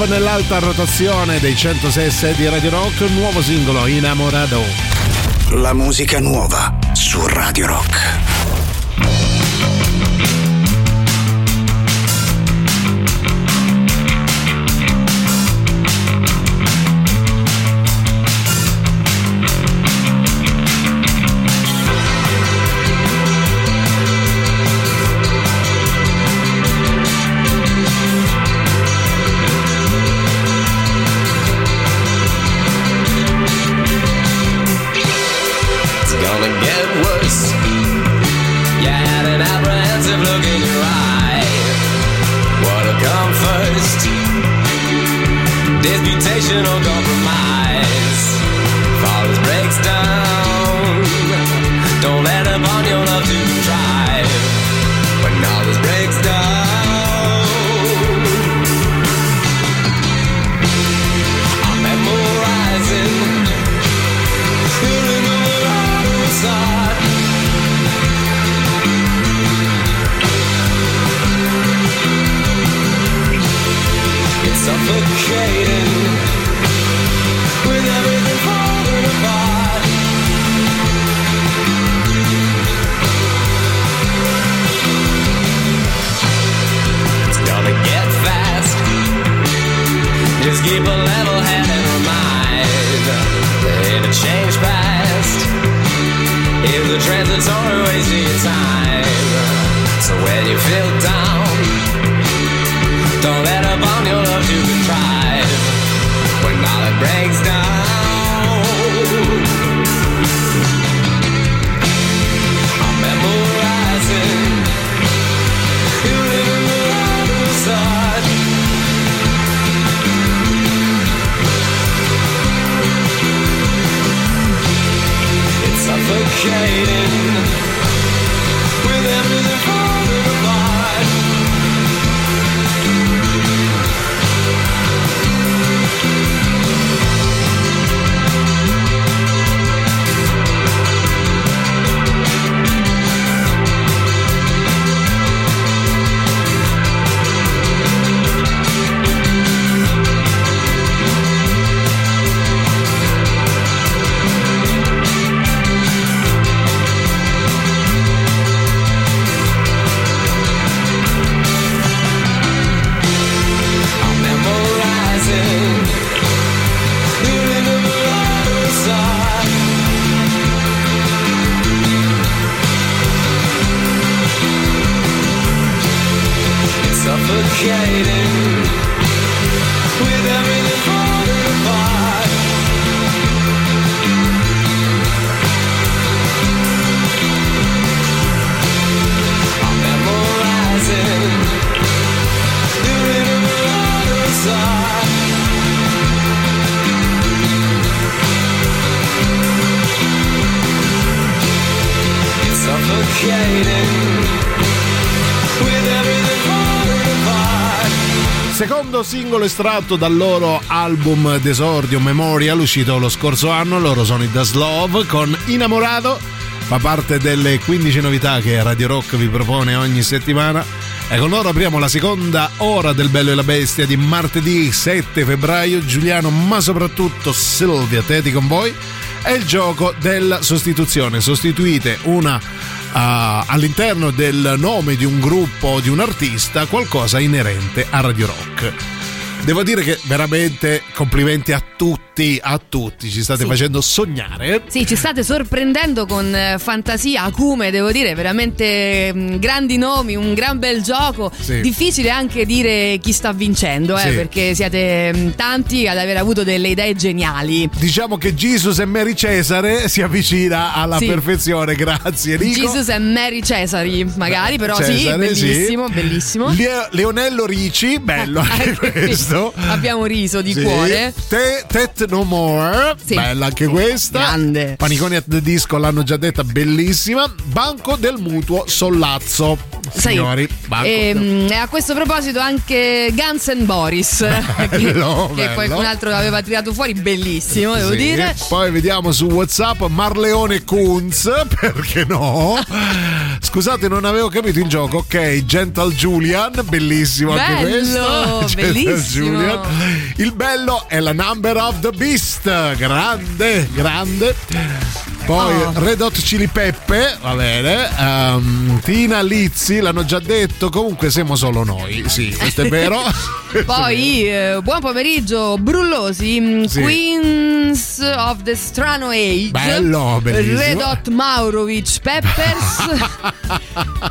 Speaker 3: Love nell'alta rotazione dei 106 di Radio Rock, un nuovo singolo Inamorado.
Speaker 1: La musica nuova su Radio Rock.
Speaker 19: level mind. Change past, is a transitory waste of time. So when you feel down, don't let your love to. When all it breaks down, I'm memorizing.
Speaker 3: shading Singolo estratto dal loro album d'esordio Memorial uscito lo scorso anno, loro sono i Das Love con Innamorato, fa parte delle 15 novità che Radio Rock vi propone ogni settimana. E con loro apriamo la seconda ora del Bello e la Bestia di martedì 7 febbraio. Giuliano, ma soprattutto Silvia Teti con voi. È il gioco della sostituzione. Sostituite una ah, all'interno del nome di un gruppo o di un artista qualcosa inerente a Radio Rock. Devo dire che veramente complimenti a tutti, a tutti, ci state
Speaker 5: Sì.
Speaker 3: facendo sognare.
Speaker 5: Sì, ci state sorprendendo con eh, fantasia, acume, devo dire, veramente mm, grandi nomi, un gran bel gioco.
Speaker 3: Sì.
Speaker 5: Difficile anche dire chi sta vincendo, eh,
Speaker 3: Sì.
Speaker 5: perché siete mm, tanti ad aver avuto delle idee geniali.
Speaker 3: Diciamo che Jesus e Mary Cesare si avvicina alla perfezione, grazie Rico.
Speaker 5: Jesus e Mary Cesari, magari, però sì,
Speaker 3: Cesare, sì.
Speaker 5: bellissimo, bellissimo.
Speaker 3: Le- Leonello Ricci, bello anche questo.
Speaker 5: Abbiamo riso di
Speaker 3: Sì.
Speaker 5: cuore.
Speaker 3: Te, Tet No More,
Speaker 5: Sì.
Speaker 3: bella anche questa.
Speaker 5: Grande.
Speaker 3: Paniconi at the Disco l'hanno già detta, bellissima. Banco del Mutuo Sollazzo. Signori, banco
Speaker 5: e, a questo proposito anche Guns N' Boris, che,
Speaker 3: Bello,
Speaker 5: che
Speaker 3: bello.
Speaker 5: qualcun altro aveva tirato fuori, bellissimo, devo
Speaker 3: Sì.
Speaker 5: dire.
Speaker 3: Poi vediamo su WhatsApp Marleone Kunz, perché no? Scusate, non avevo capito il gioco. Ok, Gentle Julian, bellissimo anche
Speaker 5: Bello,
Speaker 3: questo. Gentle
Speaker 5: bellissimo.
Speaker 3: Julian. Il bello è la Number of the Beast, grande, grande. Poi
Speaker 5: Oh.
Speaker 3: Red Hot Chili Peppe, va bene. Ehm, Tina Lizzi, l'hanno già detto. Comunque siamo solo noi. Sì, questo è vero.
Speaker 5: Poi, eh, buon pomeriggio, Brullosi, mm,
Speaker 3: Sì.
Speaker 5: Queens of the Strano Age.
Speaker 3: Bello, bellissimo.
Speaker 5: Red Hot Maurovic Peppers.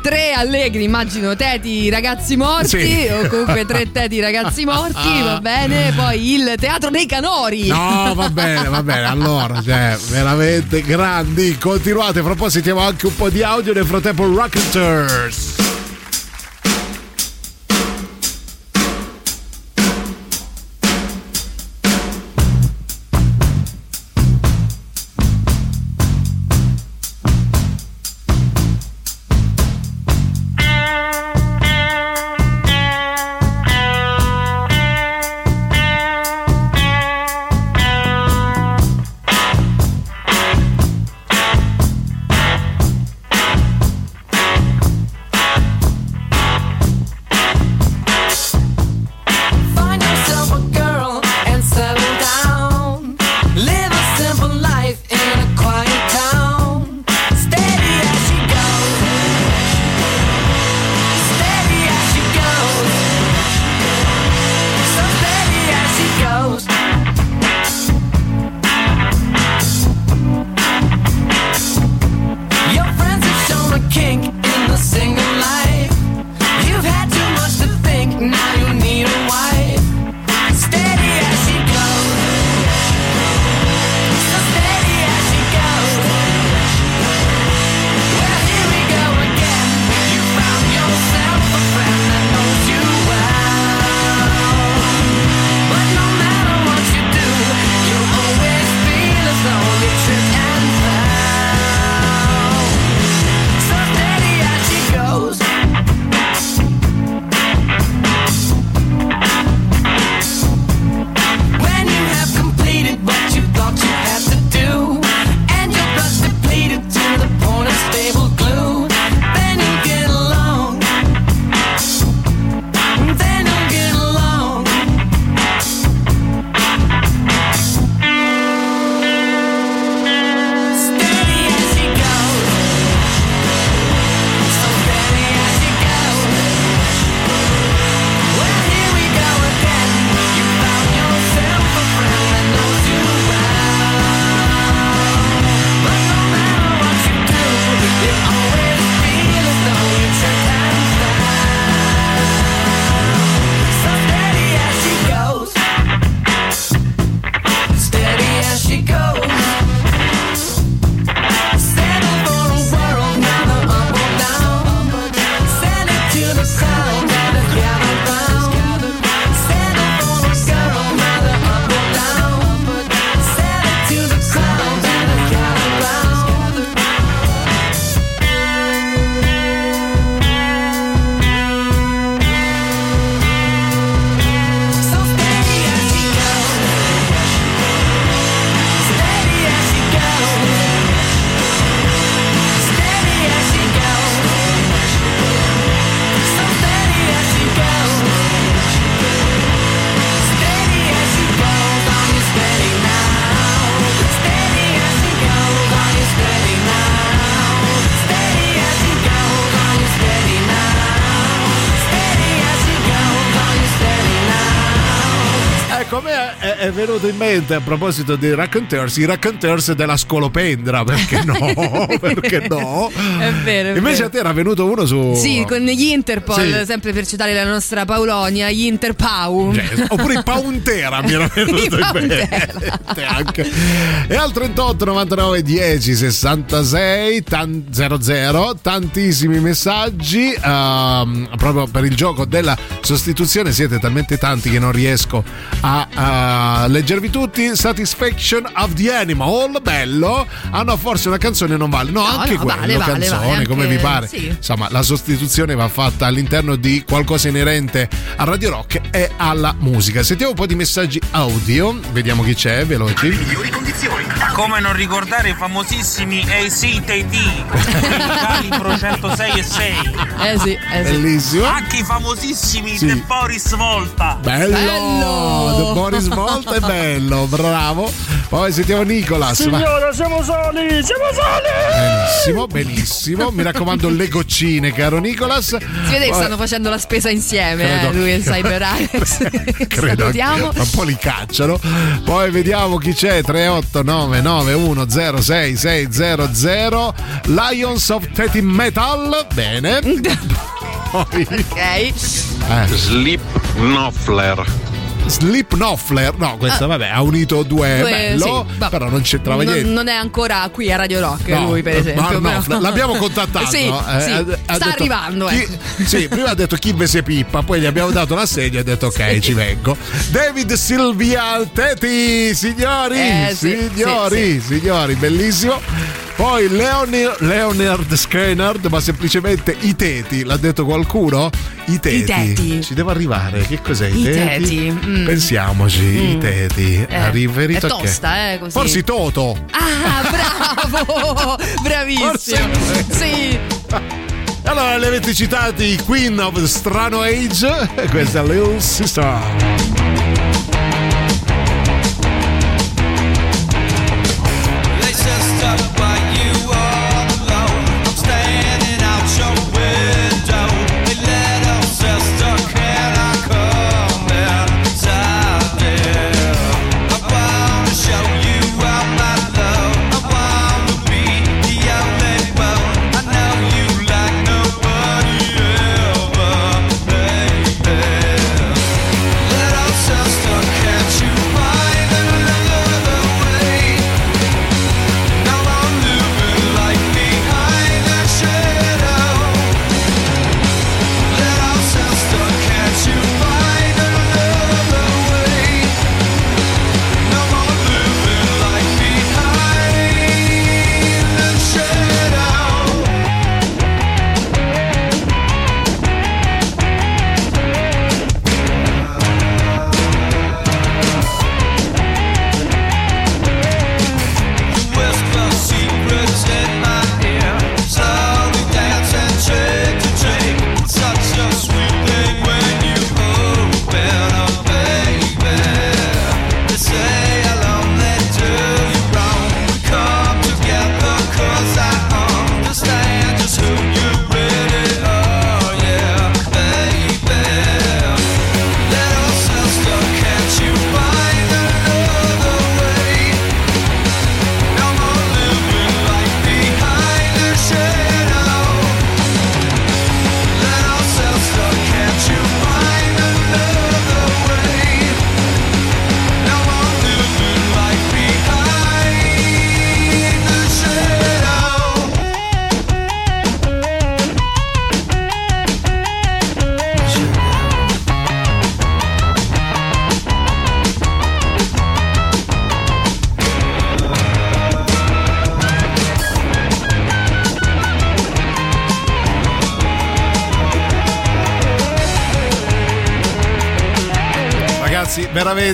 Speaker 5: tre allegri, immagino, teti ragazzi morti.
Speaker 3: Sì.
Speaker 5: O comunque tre teti ragazzi morti, va bene. Poi il Teatro dei Canori.
Speaker 3: No, va bene, va bene. Allora, cioè, veramente grandi. Continuate, fra poco sentiamo anche un po' di audio nel frattempo Rocketers. È venuto in mente a proposito dei racconteurs, i racconteurs della scolopendra, perché no? perché no?
Speaker 5: È vero. È
Speaker 3: Invece
Speaker 5: vero.
Speaker 3: a te era venuto uno su...
Speaker 5: Sì, con gli Interpol,
Speaker 3: Sì.
Speaker 5: sempre per citare la nostra Paulonia, gli Interpau.
Speaker 3: Cioè, oppure i Pauntera mi era venuto in mente anche. E al 38 99 10 66 tan- 00 tantissimi messaggi ehm, proprio per il gioco della sostituzione siete talmente tanti che non riesco a, a leggervi tutti Satisfaction of the Animal bello ah no forse una canzone non vale no,
Speaker 5: No,
Speaker 3: anche
Speaker 5: no,
Speaker 3: quello
Speaker 5: vale, vale,
Speaker 3: canzone
Speaker 5: vale,
Speaker 3: come
Speaker 5: anche-
Speaker 3: vi pare
Speaker 5: sì.
Speaker 3: insomma la sostituzione va fatta all'interno di qualcosa inerente a Radio Rock e alla musica sentiamo un po' di messaggi audio vediamo chi c'è veloci
Speaker 20: Come non ricordare i famosissimi ACTT, il calibro 106 e 6.
Speaker 5: Eh sì, eh sì.
Speaker 3: Bellissimo.
Speaker 20: Anche i famosissimi
Speaker 3: Sì.
Speaker 20: The Boris Volta.
Speaker 3: Bello! The Boris Volta è bello, bravo. Poi sentiamo Nicolas.
Speaker 4: Signora, siamo soli, siamo soli!
Speaker 3: Benissimo, benissimo. Mi raccomando, le goccine, caro Nicolas.
Speaker 5: Si vede che stanno facendo la spesa insieme, eh, lui e il Cyber Alex.
Speaker 3: Credo anche-
Speaker 5: Salutiamo.
Speaker 3: un po' li cacciano. Poi vediamo chi c'è: 3899106600 Lions of Teti Metal. Bene. Poi
Speaker 5: Ok.
Speaker 3: eh,
Speaker 21: Sleep Knopfler.
Speaker 3: Slip Knopfler. No, questo
Speaker 5: Ah.
Speaker 3: vabbè, ha unito due,
Speaker 5: Due,
Speaker 3: bello,
Speaker 5: sì,
Speaker 3: però non c'entrava
Speaker 5: non,
Speaker 3: niente.
Speaker 5: non è ancora qui a Radio Rock
Speaker 3: No,
Speaker 5: lui per
Speaker 3: eh,
Speaker 5: esempio. Però-
Speaker 3: Knopfler, l'abbiamo contattato.
Speaker 5: sì,
Speaker 3: eh,
Speaker 5: sì,
Speaker 3: ha- ha
Speaker 5: sta
Speaker 3: detto,
Speaker 5: arrivando.
Speaker 3: chi-
Speaker 5: ecco.
Speaker 3: sì, prima ha detto chi ve se pippa, poi gli abbiamo dato l'assegno e ha detto ok, ci vengo. David Silvia Teti, signori,
Speaker 5: Eh,
Speaker 3: signori, signori, bellissimo. Poi Leonard, Leonard Skynard, ma semplicemente i teti, l'ha detto qualcuno? I teti.
Speaker 5: I teti.
Speaker 3: Ci devo arrivare, che cos'è i,
Speaker 5: I
Speaker 3: teti?
Speaker 5: teti, mm.
Speaker 3: Pensiamoci, i
Speaker 5: Mm.
Speaker 3: teti.
Speaker 5: Eh,
Speaker 3: Ha riferito
Speaker 5: è
Speaker 3: a che?
Speaker 5: tosta, eh, così.
Speaker 3: Forse i Toto.
Speaker 5: Ah, bravo! Bravissimo. Sì.
Speaker 3: Allora, li avete citati i Queen of Strano Age, questa è Lil Sister.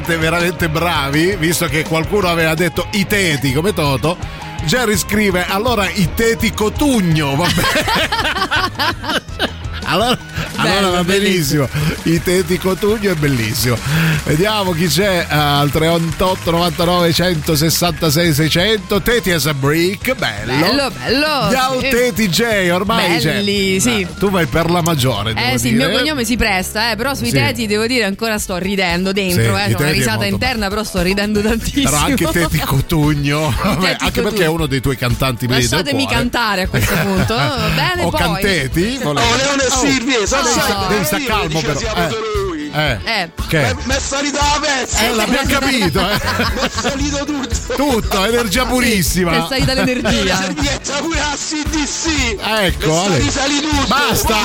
Speaker 3: Veramente, veramente bravi, visto che qualcuno aveva detto i teti come Toto. Jerry scrive allora i teti cotugno, va bene. allora, allora va benissimo. I teti cotugno è bellissimo. Vediamo chi c'è eh, al 388 99 166 600. Teti as a brick, bello.
Speaker 5: Bello, bello,
Speaker 3: Ciao
Speaker 5: sì.
Speaker 3: Teti J, ormai c'è.
Speaker 5: Belli, sì.
Speaker 3: Eh, tu vai per la maggiore.
Speaker 5: Eh sì, il
Speaker 3: dire.
Speaker 5: mio cognome si presta, eh, però sui
Speaker 3: Sì.
Speaker 5: teti devo dire ancora sto ridendo dentro,
Speaker 3: Sì,
Speaker 5: eh, una risata interna, però sto ridendo tantissimo.
Speaker 3: Però anche Teti Cotugno, vabbè,
Speaker 5: Teti
Speaker 3: anche
Speaker 5: Cotugno.
Speaker 3: perché è uno dei tuoi cantanti del
Speaker 5: Lasciatemi cantare a questo punto, bene
Speaker 3: o
Speaker 5: poi.
Speaker 3: canteti?
Speaker 12: Oh, Leone e Silvia, sai-
Speaker 3: sta- devi sta
Speaker 12: io
Speaker 3: calmo però.
Speaker 12: siamo
Speaker 3: Eh. Eh.
Speaker 5: Eh.
Speaker 3: Che?
Speaker 12: Mi è salita la pezza.
Speaker 3: Eh, l'abbiamo capito, eh.
Speaker 12: Mi è salito tutto.
Speaker 3: Tutto, energia purissima.
Speaker 5: È salita l'energia.
Speaker 12: La servietta pure a CDC.
Speaker 3: Ecco,
Speaker 12: Mi è
Speaker 3: Ale.
Speaker 12: sali- sali tutto.
Speaker 3: Basta.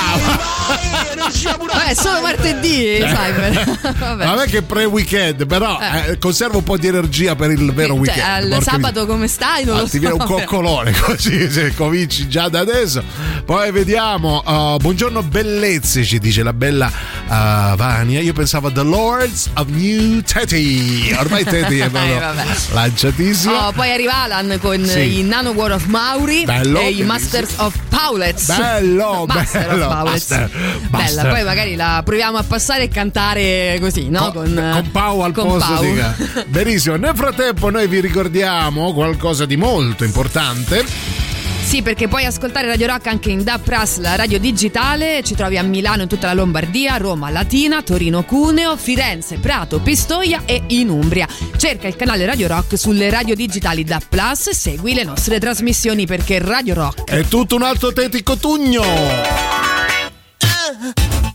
Speaker 12: A
Speaker 5: Vabbè, solo martedì, Cyber. Vabbè.
Speaker 3: Vabbè che è pre-weekend, però eh, conserva un po' di energia per il vero
Speaker 5: Cioè,
Speaker 3: weekend.
Speaker 5: al
Speaker 3: porca
Speaker 5: sabato come stai? Non
Speaker 3: Ah,
Speaker 5: lo
Speaker 3: ti
Speaker 5: so.
Speaker 3: viene un coccolone così se cominci già da adesso. Poi vediamo. uh, buongiorno bellezze, ci dice la bella uh, Vania. Io pensavo The Lords of New Teddy. Ormai Teddy è proprio
Speaker 5: Eh,
Speaker 3: lanciatissimo.
Speaker 5: Oh, poi arriva Alan con
Speaker 3: Sì.
Speaker 5: i Nano War of Mauri
Speaker 3: Bello,
Speaker 5: e i. Masters of Paulets.
Speaker 3: Bello,
Speaker 5: Master
Speaker 3: bello.
Speaker 5: of.
Speaker 3: Master,
Speaker 5: Bella, poi magari la proviamo a passare e cantare così, no? Con,
Speaker 3: con Pau al
Speaker 5: con
Speaker 3: posto
Speaker 5: Pau.
Speaker 3: di Benissimo. Nel frattempo noi vi ricordiamo qualcosa di molto importante.
Speaker 5: Sì, perché puoi ascoltare Radio Rock anche in DAB Plus, la radio digitale. Ci trovi a Milano in tutta la Lombardia, Roma, Latina, Torino, Cuneo, Firenze, Prato, Pistoia e in Umbria. Cerca il canale Radio Rock sulle radio digitali DAB Plus e segui le nostre trasmissioni perché Radio Rock
Speaker 3: È tutto un altro Teti Cotugno.
Speaker 11: Yeah.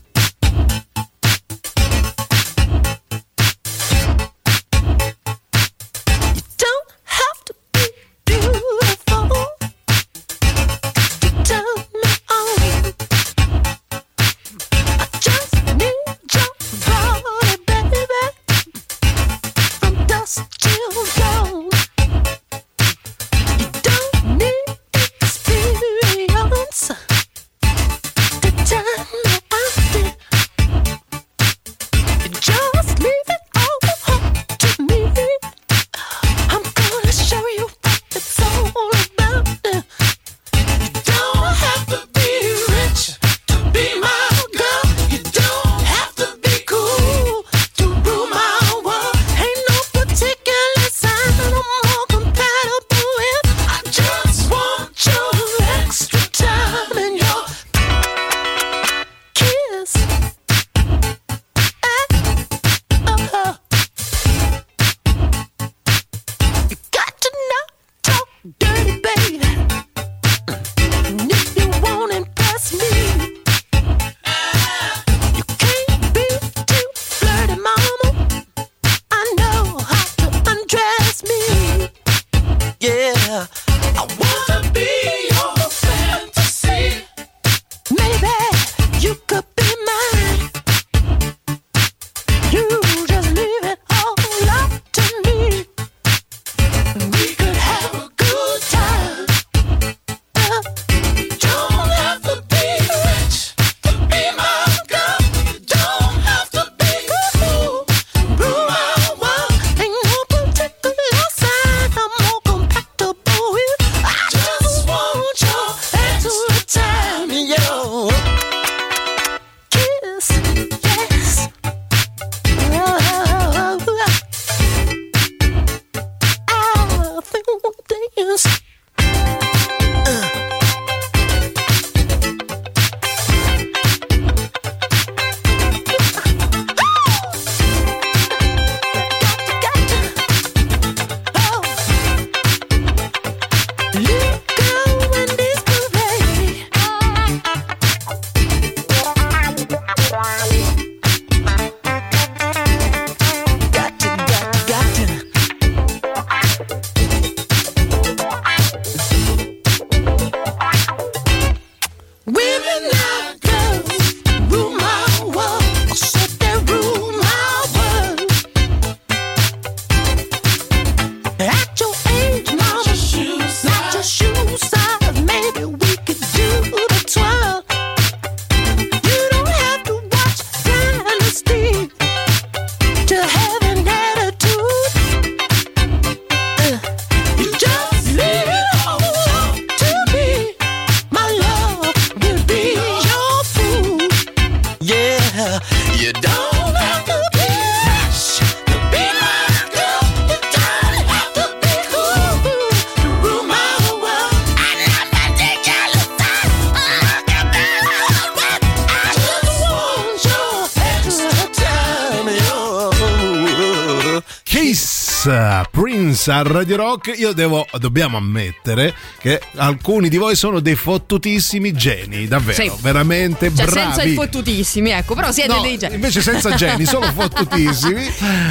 Speaker 3: Radio Rock. Io devo, dobbiamo ammettere che alcuni di voi sono dei fottutissimi geni, davvero,
Speaker 13: Sì.
Speaker 3: veramente
Speaker 13: Cioè,
Speaker 3: bravi.
Speaker 13: senza i fottutissimi, ecco, però siete
Speaker 3: No,
Speaker 13: dei geni.
Speaker 3: invece senza geni, solo fottutissimi.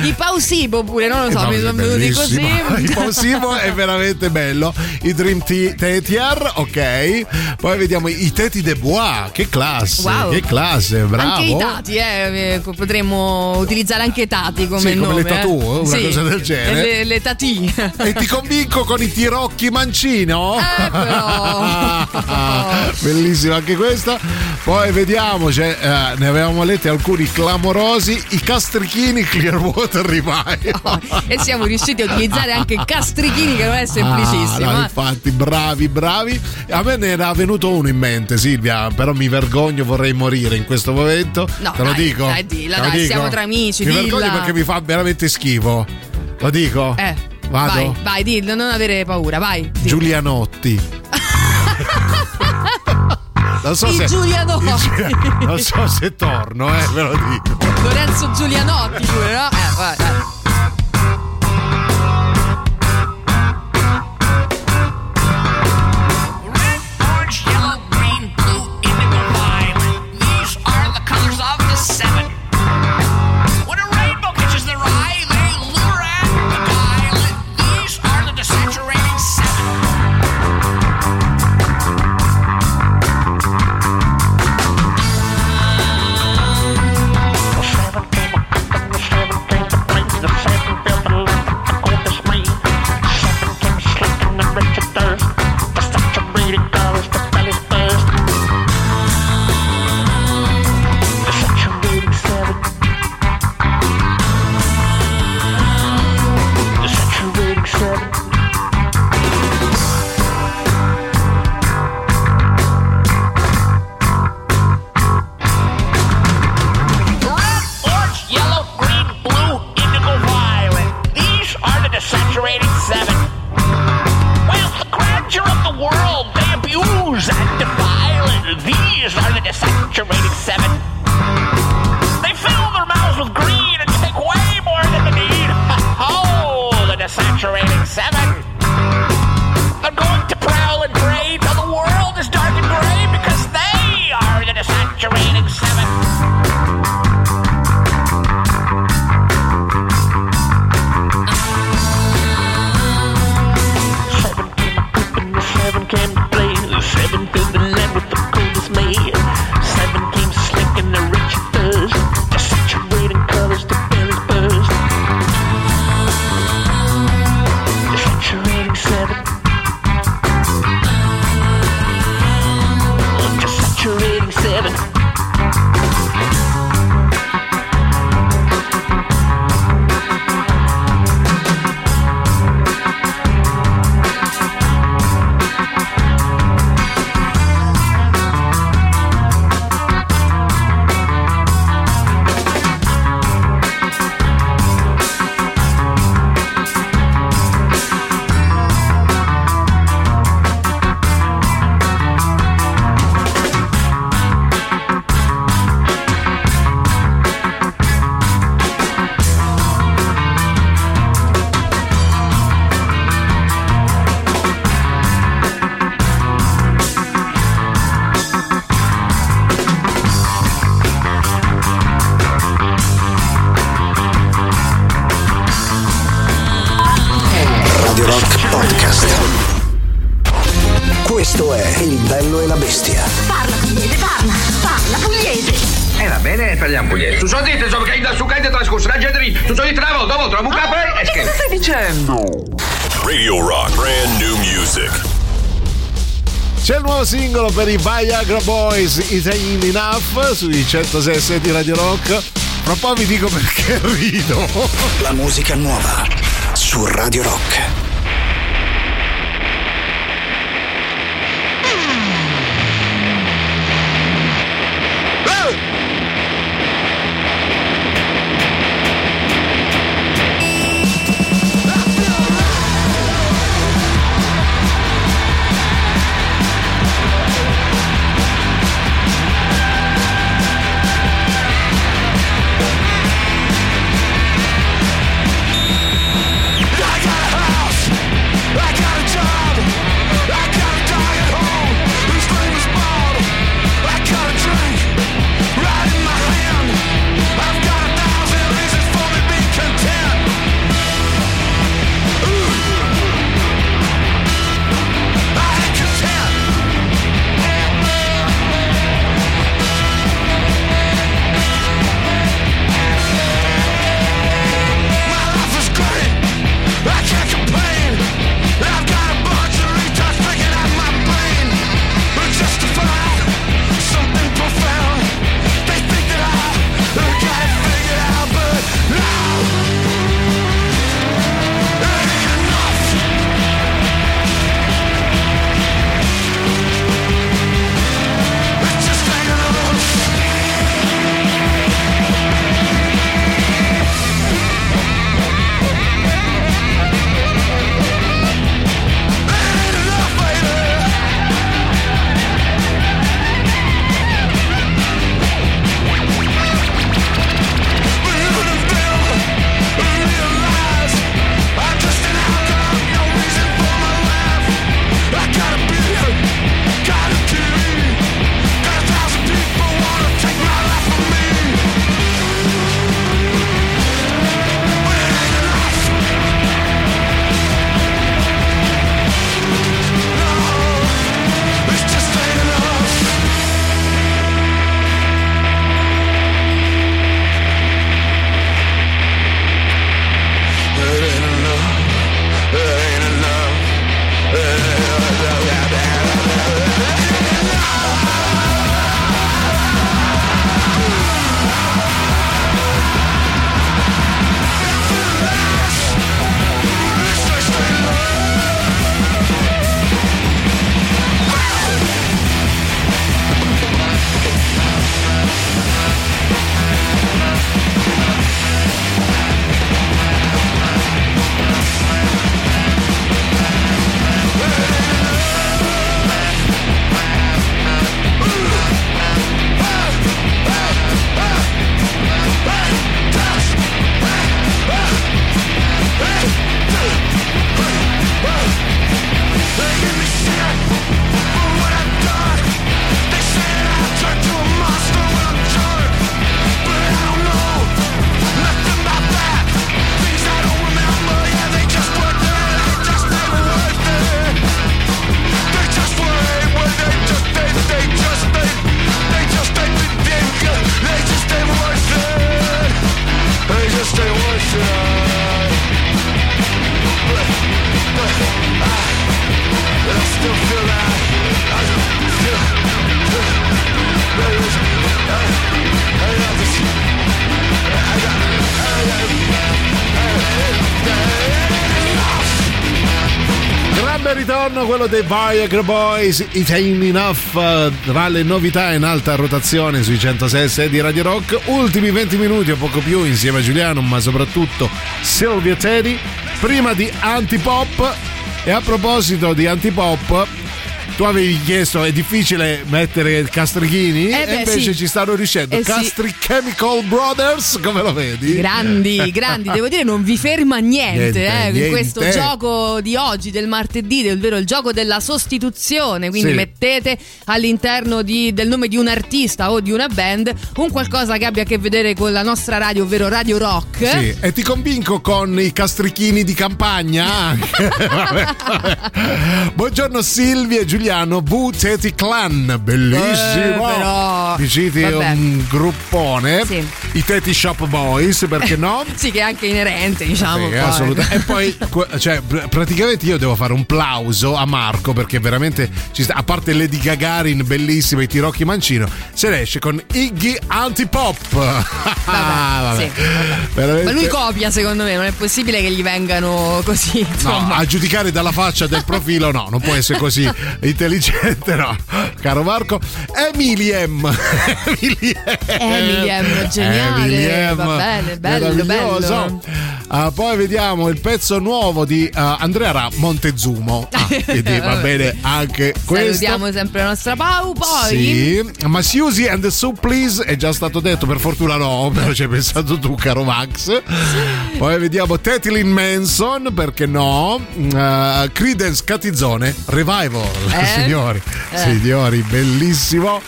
Speaker 13: I Pausibo pure, non lo so,
Speaker 3: Eh, no,
Speaker 13: mi sono venuti così.
Speaker 3: Il Pausivo è veramente bello. I Dream Theater, ok. Poi vediamo i Teti de Bois, che classe,
Speaker 13: Wow.
Speaker 3: che classe, bravo.
Speaker 13: Anche i tati, eh, eh, potremmo utilizzare anche i tati come
Speaker 3: Sì, come
Speaker 13: nome.
Speaker 3: le tattoo,
Speaker 13: eh.
Speaker 3: una
Speaker 13: Sì.
Speaker 3: cosa del genere.
Speaker 13: Le, le tati.
Speaker 3: E ti convinco con i tirocchi mancino?
Speaker 13: Eh, però.
Speaker 3: Bellissima anche questa. Poi vediamo, cioè, eh, ne avevamo letti alcuni clamorosi. I castrichini Clearwater Revival.
Speaker 13: e siamo riusciti a utilizzare anche castrichini che non è semplicissimo.
Speaker 3: Ah, no,
Speaker 13: eh.
Speaker 3: infatti, bravi, bravi. A me ne era venuto uno in mente, Silvia, però mi vergogno, vorrei morire in questo momento.
Speaker 13: No,
Speaker 3: Te lo
Speaker 13: dai,
Speaker 3: dico?
Speaker 13: dai, dilla, dai,
Speaker 3: dico?
Speaker 13: siamo tra amici,
Speaker 3: Mi
Speaker 13: dilla.
Speaker 3: vergogno perché mi fa veramente schifo. Lo dico?
Speaker 13: Eh,
Speaker 3: Vado?
Speaker 13: Vai, vai, dillo, non avere paura, vai. dillo.
Speaker 3: Giulianotti. Non so se
Speaker 13: Giulianotti.
Speaker 3: i Giulia- Non so se torno, eh, ve lo dico.
Speaker 13: Lorenzo Giulianotti pure, no? Eh, vai, vai.
Speaker 3: Per i Viagra Boys, Ain't Enough, sui 106 di Radio Rock. Fra un po' vi dico perché rido.
Speaker 1: La musica nuova su Radio Rock.
Speaker 3: Ritorno quello dei Viagra Boys, It Ain't Enough, eh, tra le novità in alta rotazione sui 106 di Radio Rock. Ultimi 20 minuti o poco più insieme a Giuliano, ma soprattutto Silvia Teddy, prima di Antipop. E a proposito di Antipop, tu avevi chiesto è difficile mettere castrichini
Speaker 5: Eh
Speaker 3: e
Speaker 5: beh,
Speaker 3: invece
Speaker 5: sì.
Speaker 3: ci stanno riuscendo.
Speaker 5: Eh sì.
Speaker 3: Castri Chemical Brothers, come lo vedi?
Speaker 5: Grandi, grandi, devo dire non vi ferma niente,
Speaker 3: Niente,
Speaker 5: eh, in
Speaker 3: niente.
Speaker 5: questo gioco di oggi, del martedì, ovvero il gioco della sostituzione, quindi
Speaker 3: Sì.
Speaker 5: mettete all'interno di- del nome di un artista o di una band un qualcosa che abbia a che vedere con la nostra radio, ovvero Radio Rock.
Speaker 3: Sì, e ti convinco con i castrichini di campagna. Buongiorno Silvia e Giuliano, V Teti Clan, bellissimo.
Speaker 5: Eh, però, vabbè.
Speaker 3: un gruppone, i Teti Shop Boys, perché no?
Speaker 5: Sì, che è anche inerente, diciamo.
Speaker 3: Sì, assolutamente. E poi, cioè, pr- praticamente io devo fare un plauso a Marco perché veramente, ci sta- a parte Lady Gagarin, bellissima, e Tirocchi Mancino, se ne esce con Iggy Antipop. Ah, vabbè.
Speaker 5: sì, vabbè.
Speaker 3: Veramente-
Speaker 5: Ma lui copia, secondo me, non è possibile che gli vengano così.
Speaker 3: No,
Speaker 5: Insomma.
Speaker 3: a giudicare dalla faccia del profilo, no, non può essere così intelligente, no, caro Marco. Emiliem,
Speaker 5: Emiliem, geniale,
Speaker 3: Emiliem,
Speaker 5: va bene, bello, bello.
Speaker 3: Ah, poi vediamo il pezzo nuovo di ah, Andrea Ra Montezumo. Ah, quindi va bene anche questo.
Speaker 5: Salutiamo sempre la nostra Pau, poi
Speaker 3: Sì, ma Susie and the Soup Please è già stato detto, per fortuna no, però ci hai pensato tu, caro Max. Poi vediamo Tetilin Manson, perché no? Uh, Credence Catizzone Revival,
Speaker 11: Eh?
Speaker 3: Signori,
Speaker 11: Eh.
Speaker 3: signori, bellissimo.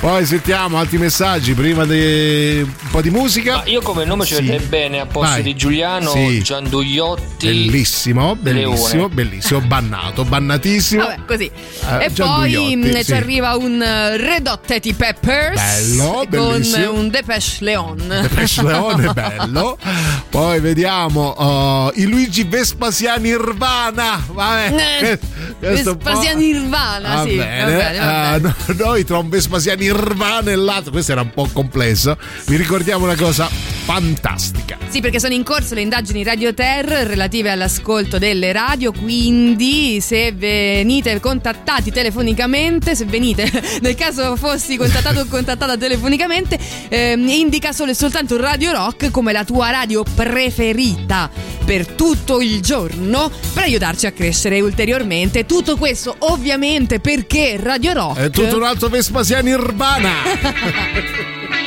Speaker 3: Poi sentiamo altri messaggi prima di un po' di musica.
Speaker 22: Ma io come nome ci
Speaker 3: Sì.
Speaker 22: vedrei bene a posto
Speaker 3: Vai.
Speaker 22: di Giuliano
Speaker 3: Sì.
Speaker 22: Giandugliotti.
Speaker 3: Bellissimo, bellissimo,
Speaker 22: Leone.
Speaker 3: bellissimo, bannato, bannatissimo.
Speaker 5: Vabbè, così.
Speaker 3: Eh,
Speaker 5: e poi mh,
Speaker 3: sì.
Speaker 5: ci arriva un uh, Red Hot Teddy Peppers
Speaker 3: Bello,
Speaker 5: con
Speaker 3: bellissimo.
Speaker 5: un Depeche Leon.
Speaker 3: Depeche Leone, bello. Poi vediamo uh, i Luigi Vespasiani Nirvana. Vabbè,
Speaker 5: Eh, Vespasiani Nirvana,
Speaker 3: Va
Speaker 5: sì.
Speaker 3: bene,
Speaker 5: va bene, va
Speaker 3: eh,
Speaker 5: bene.
Speaker 3: no- noi tra un Vespasiani Nirvana e l'altro, questo era un po' complesso. Vi ricordiamo una cosa fantastica.
Speaker 5: Sì, perché sono in corso le indagini Radio Terra relative all'ascolto delle radio, quindi se venite contattati telefonicamente, se venite, nel caso fossi contattato o contattata telefonicamente, ehm, indica solo e soltanto Radio Rock come la tua radio preferita per tutto il giorno per aiutarci a crescere ulteriormente. Tutto questo ovviamente perché Radio Rock
Speaker 3: È tutto un altro Vespasiani
Speaker 17: urbana.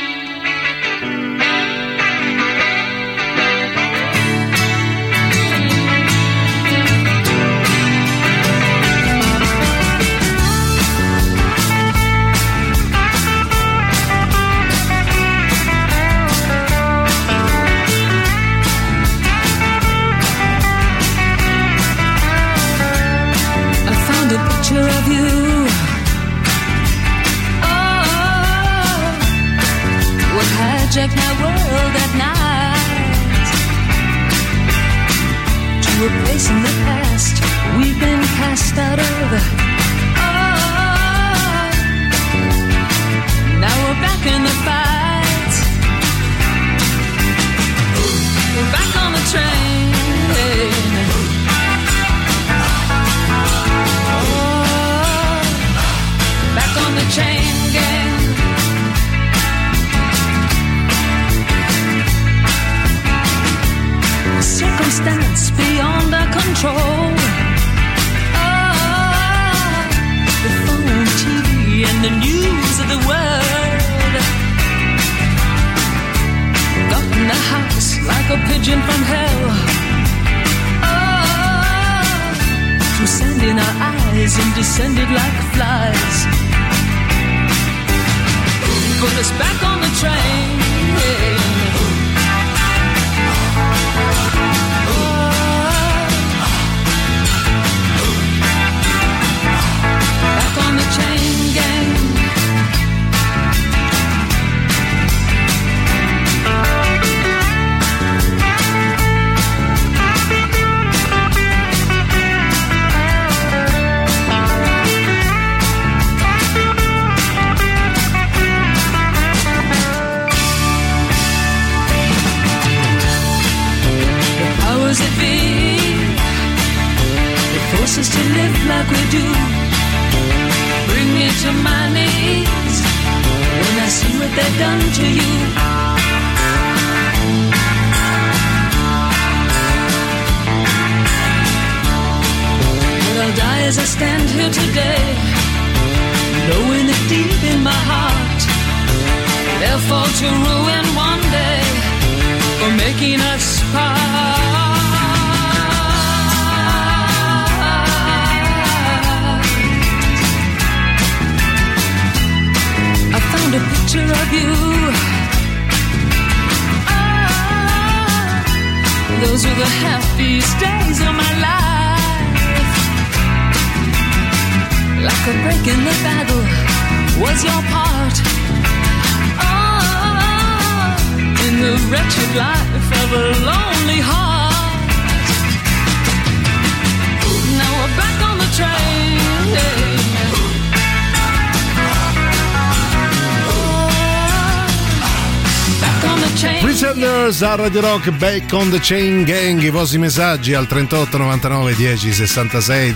Speaker 3: Pretenders a Radio Rock Back on the Chain Gang i vostri messaggi al 38 99 10 66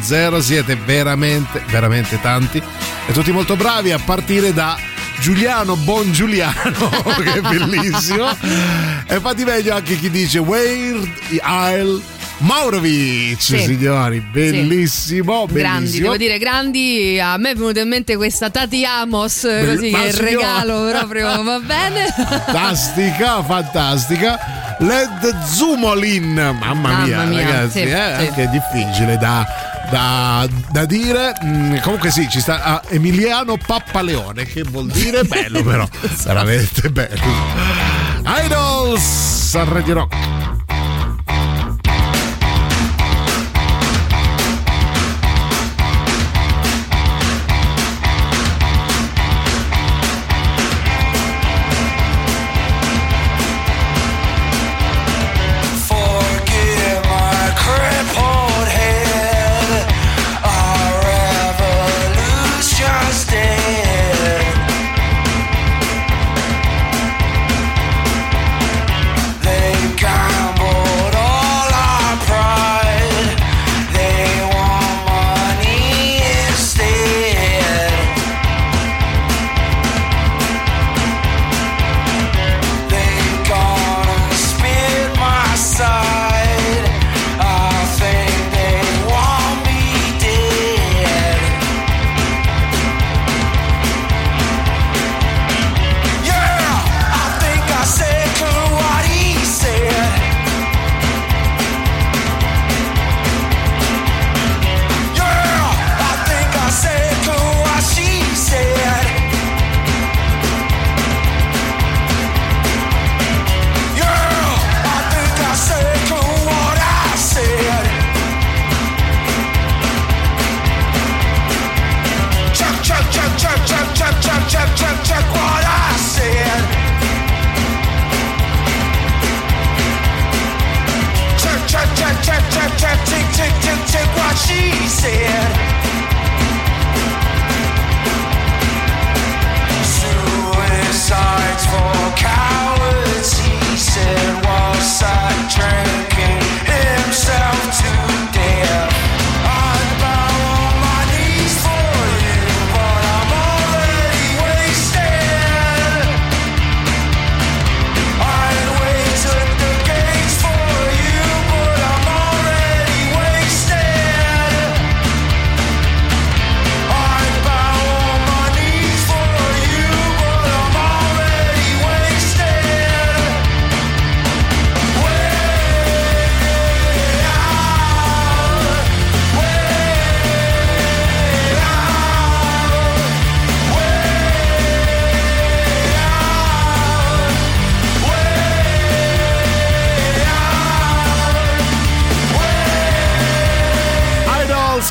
Speaker 3: 00 siete veramente veramente tanti e tutti molto bravi a partire da Giuliano Bon Giuliano che è bellissimo. E fate meglio anche chi dice Weird Isle Maurovic
Speaker 5: Sì.
Speaker 3: signori bellissimo
Speaker 5: Grandi,
Speaker 3: bellissimo
Speaker 5: devo dire grandi. A me è venuta in mente questa Tati Amos,
Speaker 3: Bell-
Speaker 5: così che
Speaker 3: signora-
Speaker 5: regalo proprio va bene.
Speaker 3: fantastica, fantastica. Led Zumolin, mamma,
Speaker 5: Mamma
Speaker 3: mia,
Speaker 5: mia,
Speaker 3: ragazzi,
Speaker 5: sì,
Speaker 3: è
Speaker 5: sì.
Speaker 3: anche difficile da, da- da dire. Mm, comunque sì, ci sta ah, Emiliano Pappaleone, che vuol dire bello però, veramente bello. Idols a Radio Rock.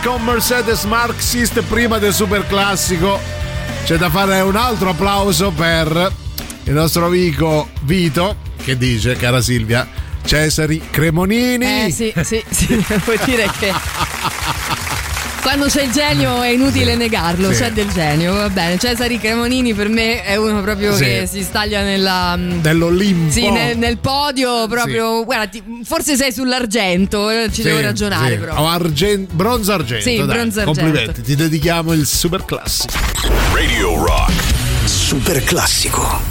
Speaker 3: Con Mercedes Marxist prima del super classico. C'è da fare un altro applauso per il nostro amico Vito che dice, cara Silvia, Cesari Cremonini.
Speaker 5: Eh sì, sì, sì, devo dire che Quando c'è il genio è inutile negarlo,
Speaker 3: Sì.
Speaker 5: c'è del genio, va bene. Cesare Cremonini per me è uno proprio
Speaker 3: Sì.
Speaker 5: che si staglia nella. mm,
Speaker 3: Dell'Olimpo.
Speaker 5: Sì, nel, nel podio proprio. Guarda, ti- forse sei sull'argento, eh, ci
Speaker 3: Sì,
Speaker 5: devo ragionare
Speaker 3: sì.
Speaker 5: però.
Speaker 3: O argen- bronzo argento.
Speaker 5: Sì,
Speaker 3: dai.
Speaker 5: bronzo argento.
Speaker 3: Complimenti, ti dedichiamo il super classico.
Speaker 2: Radio Rock.
Speaker 17: Super classico.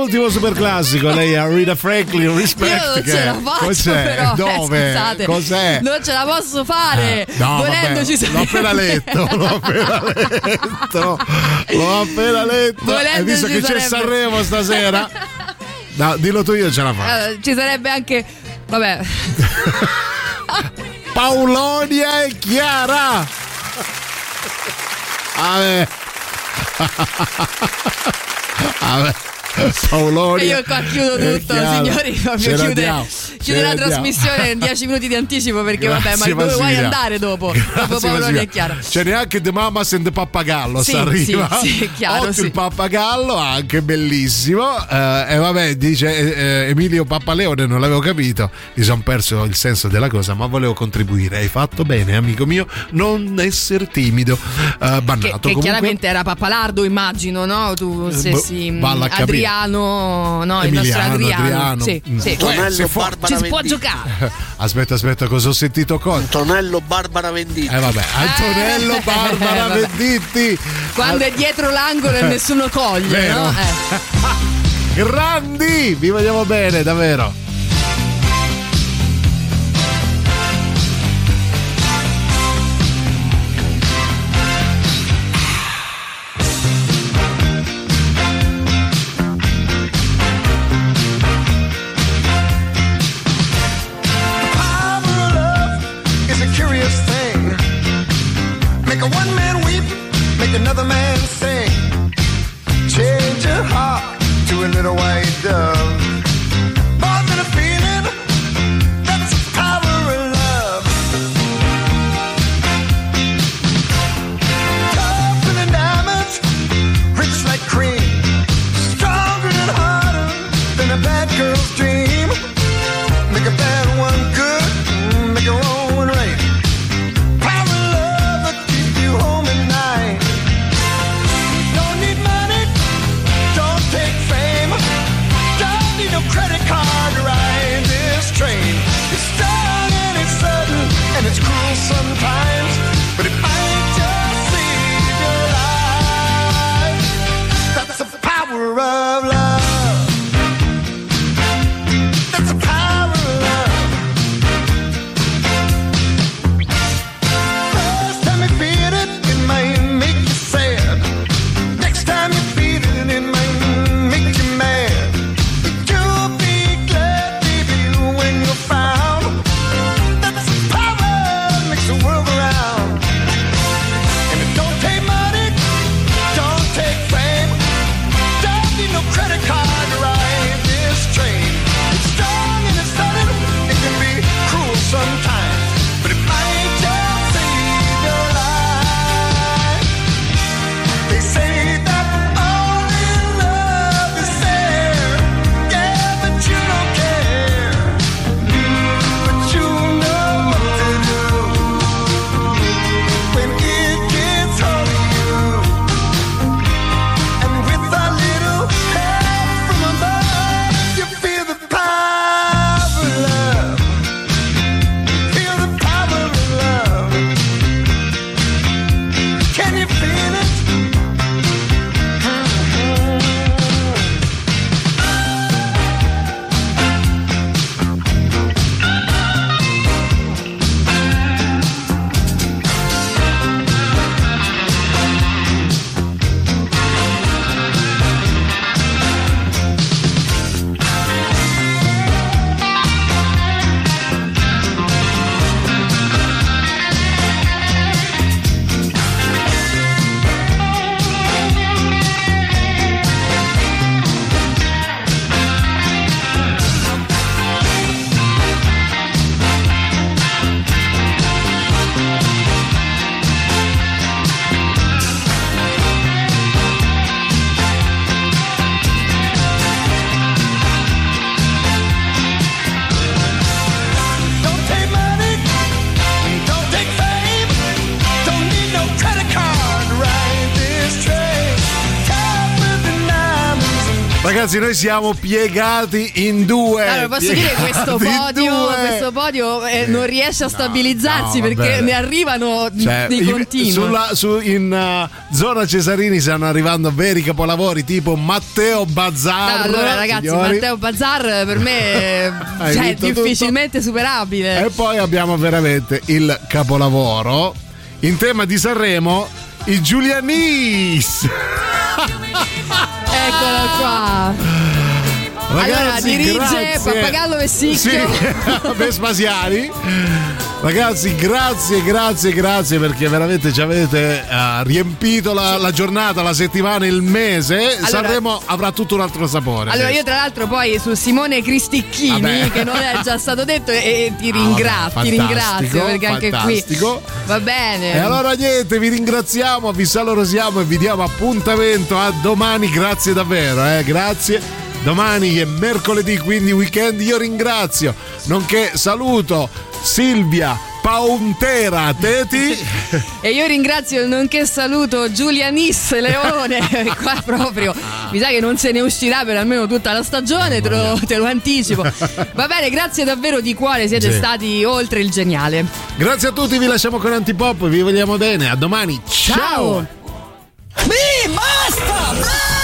Speaker 3: Ultimo super classico, lei è Rita Franklin,
Speaker 5: Io
Speaker 3: Respect.
Speaker 5: non ce la faccio
Speaker 3: Cos'è?
Speaker 5: però, eh,
Speaker 3: Dove?
Speaker 5: scusate.
Speaker 3: Cos'è?
Speaker 5: Non ce la posso fare.
Speaker 3: Eh, no, vabbè, l'ho appena letto, l'ho appena letto, l'ho appena letto.
Speaker 5: Volendo
Speaker 3: Hai visto che c'è
Speaker 5: sarebbe-
Speaker 3: Sanremo stasera? No, dillo tu io ce la faccio.
Speaker 5: Eh, ci sarebbe anche vabbè
Speaker 3: Paolonia e Chiara. Vabbè. Vabbè. Paolonia.
Speaker 5: E io qua chiudo
Speaker 3: e
Speaker 5: tutto,
Speaker 3: Chiara.
Speaker 5: signori.
Speaker 3: Ce
Speaker 5: Proprio
Speaker 3: ne
Speaker 5: chiude,
Speaker 3: andiamo,
Speaker 5: chiude la
Speaker 3: andiamo.
Speaker 5: trasmissione in 10 minuti di anticipo perché vabbè, ma
Speaker 3: Grazie,
Speaker 5: dove vuoi andare dopo? dopo
Speaker 3: Grazie,
Speaker 5: Paolo
Speaker 3: Massimiliano.
Speaker 5: e Chiara.
Speaker 3: C'è neanche The Mamas and the Pappagallo,
Speaker 5: Sì,
Speaker 3: arriva.
Speaker 5: sì, sì, chiaro,
Speaker 3: Occhio
Speaker 5: sì.
Speaker 3: il pappagallo, anche bellissimo. Eh, e vabbè, dice eh, Emilio Pappaleone, non l'avevo capito. Mi sono perso il senso della cosa, ma volevo contribuire. Hai fatto bene, amico mio, non essere timido. Eh, bannato.
Speaker 5: Che, che
Speaker 3: Comunque,
Speaker 5: chiaramente era Pappalardo, immagino, no? Tu
Speaker 3: Eh,
Speaker 5: stessi
Speaker 3: boh.
Speaker 5: Adriano, no, il nostro
Speaker 3: Emiliano,
Speaker 5: Adriano.
Speaker 3: Adriano.
Speaker 5: Sì,
Speaker 3: Mm.
Speaker 5: sì.
Speaker 3: Tonello Se fu-
Speaker 5: Ci si può giocare.
Speaker 3: Aspetta, aspetta, cosa ho sentito cosa?
Speaker 23: Antonello Barbara Venditti.
Speaker 3: Eh vabbè, Antonello
Speaker 5: Eh,
Speaker 3: Barbara
Speaker 5: vabbè.
Speaker 3: Venditti.
Speaker 5: Quando è dietro l'angolo e nessuno coglie,
Speaker 3: Vero.
Speaker 5: no? Eh.
Speaker 3: Grandi, vi vogliamo bene, davvero. Ragazzi, noi siamo piegati in due.
Speaker 5: Allora, posso dire
Speaker 3: piegati
Speaker 5: questo
Speaker 3: in
Speaker 5: podio,
Speaker 3: due.
Speaker 5: questo podio eh, non riesce a stabilizzarsi
Speaker 3: no,
Speaker 5: perché
Speaker 3: vabbè.
Speaker 5: ne arrivano
Speaker 3: Cioè,
Speaker 5: di
Speaker 3: in-
Speaker 5: continuo.
Speaker 3: sulla- su- in uh, zona Cesarini stanno arrivando veri capolavori tipo Matteo Bazzar.
Speaker 5: No, allora, ragazzi,
Speaker 3: signori.
Speaker 5: Matteo Bazzar per me è cioè,
Speaker 3: vinto tutto.
Speaker 5: difficilmente superabile.
Speaker 3: E poi abbiamo veramente il capolavoro in tema di Sanremo, i Giulianis.
Speaker 5: Eccola. Qua. allora,
Speaker 3: Ragazzi,
Speaker 5: dirige
Speaker 3: grazie.
Speaker 5: Pappagallo Vessicchio.
Speaker 3: Sì, Vespasiani. Ragazzi, grazie, grazie, grazie perché veramente ci avete eh, riempito la, la giornata, la settimana, il mese.
Speaker 5: Allora-
Speaker 3: Sanremo avrà tutto un altro sapore.
Speaker 5: Allora, io tra l'altro poi su Simone Cristicchini,
Speaker 3: Vabbè.
Speaker 5: che non è già stato detto, e, e ti
Speaker 3: Ah,
Speaker 5: ringrazio,
Speaker 3: vabbè,
Speaker 5: ti ringrazio perché anche
Speaker 3: fantastico.
Speaker 5: qui va bene.
Speaker 3: E allora niente, vi ringraziamo, vi salorosiamo e vi diamo appuntamento a domani. Grazie davvero, eh, grazie. Domani è mercoledì, quindi weekend. Io ringrazio, nonché saluto Silvia Pauntera Teti.
Speaker 5: E io ringrazio nonché saluto Giulianis Leone, qua proprio mi sa che non se ne uscirà per almeno tutta la stagione, te lo, te lo anticipo. Va bene, grazie davvero di cuore, siete
Speaker 3: Sì.
Speaker 5: stati oltre il geniale.
Speaker 3: Grazie a tutti, vi lasciamo con Antipop, vi vogliamo bene. A domani.
Speaker 5: Ciao!
Speaker 24: Mi basta! Basta!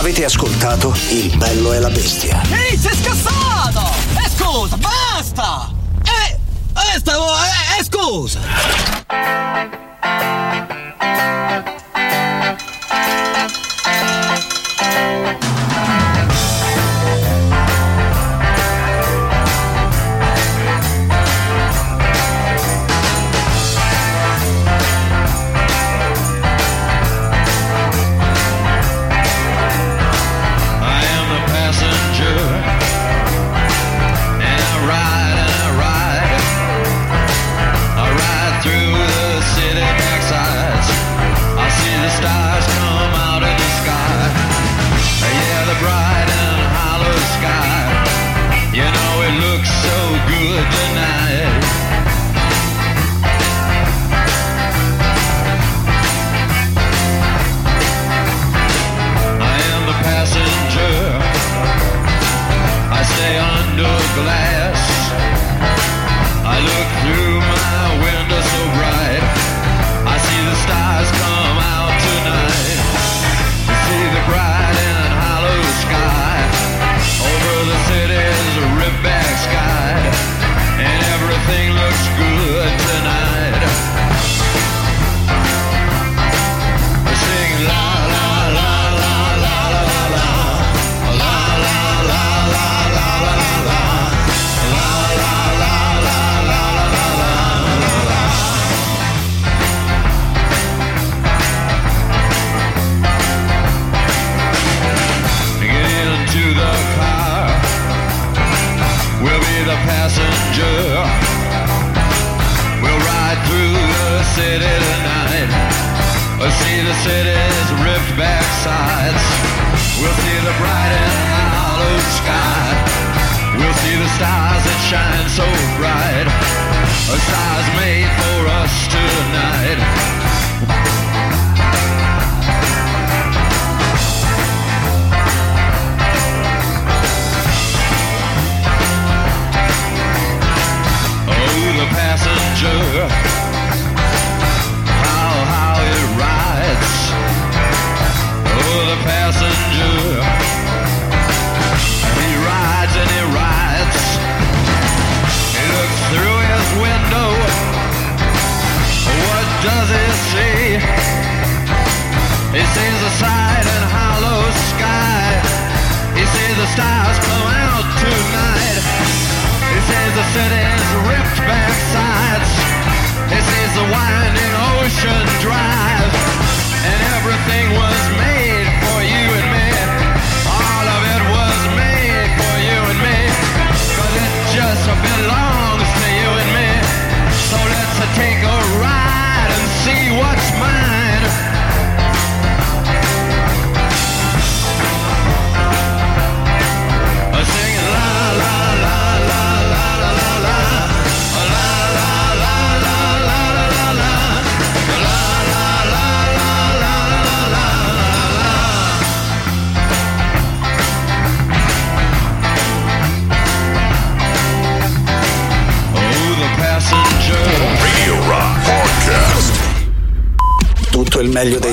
Speaker 1: Avete ascoltato Il bello e la bestia.
Speaker 24: Ehi, sei scassato! E scusa, basta! Eh, eh, stavo, eh, eh, scusa!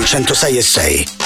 Speaker 1: 106 e 6.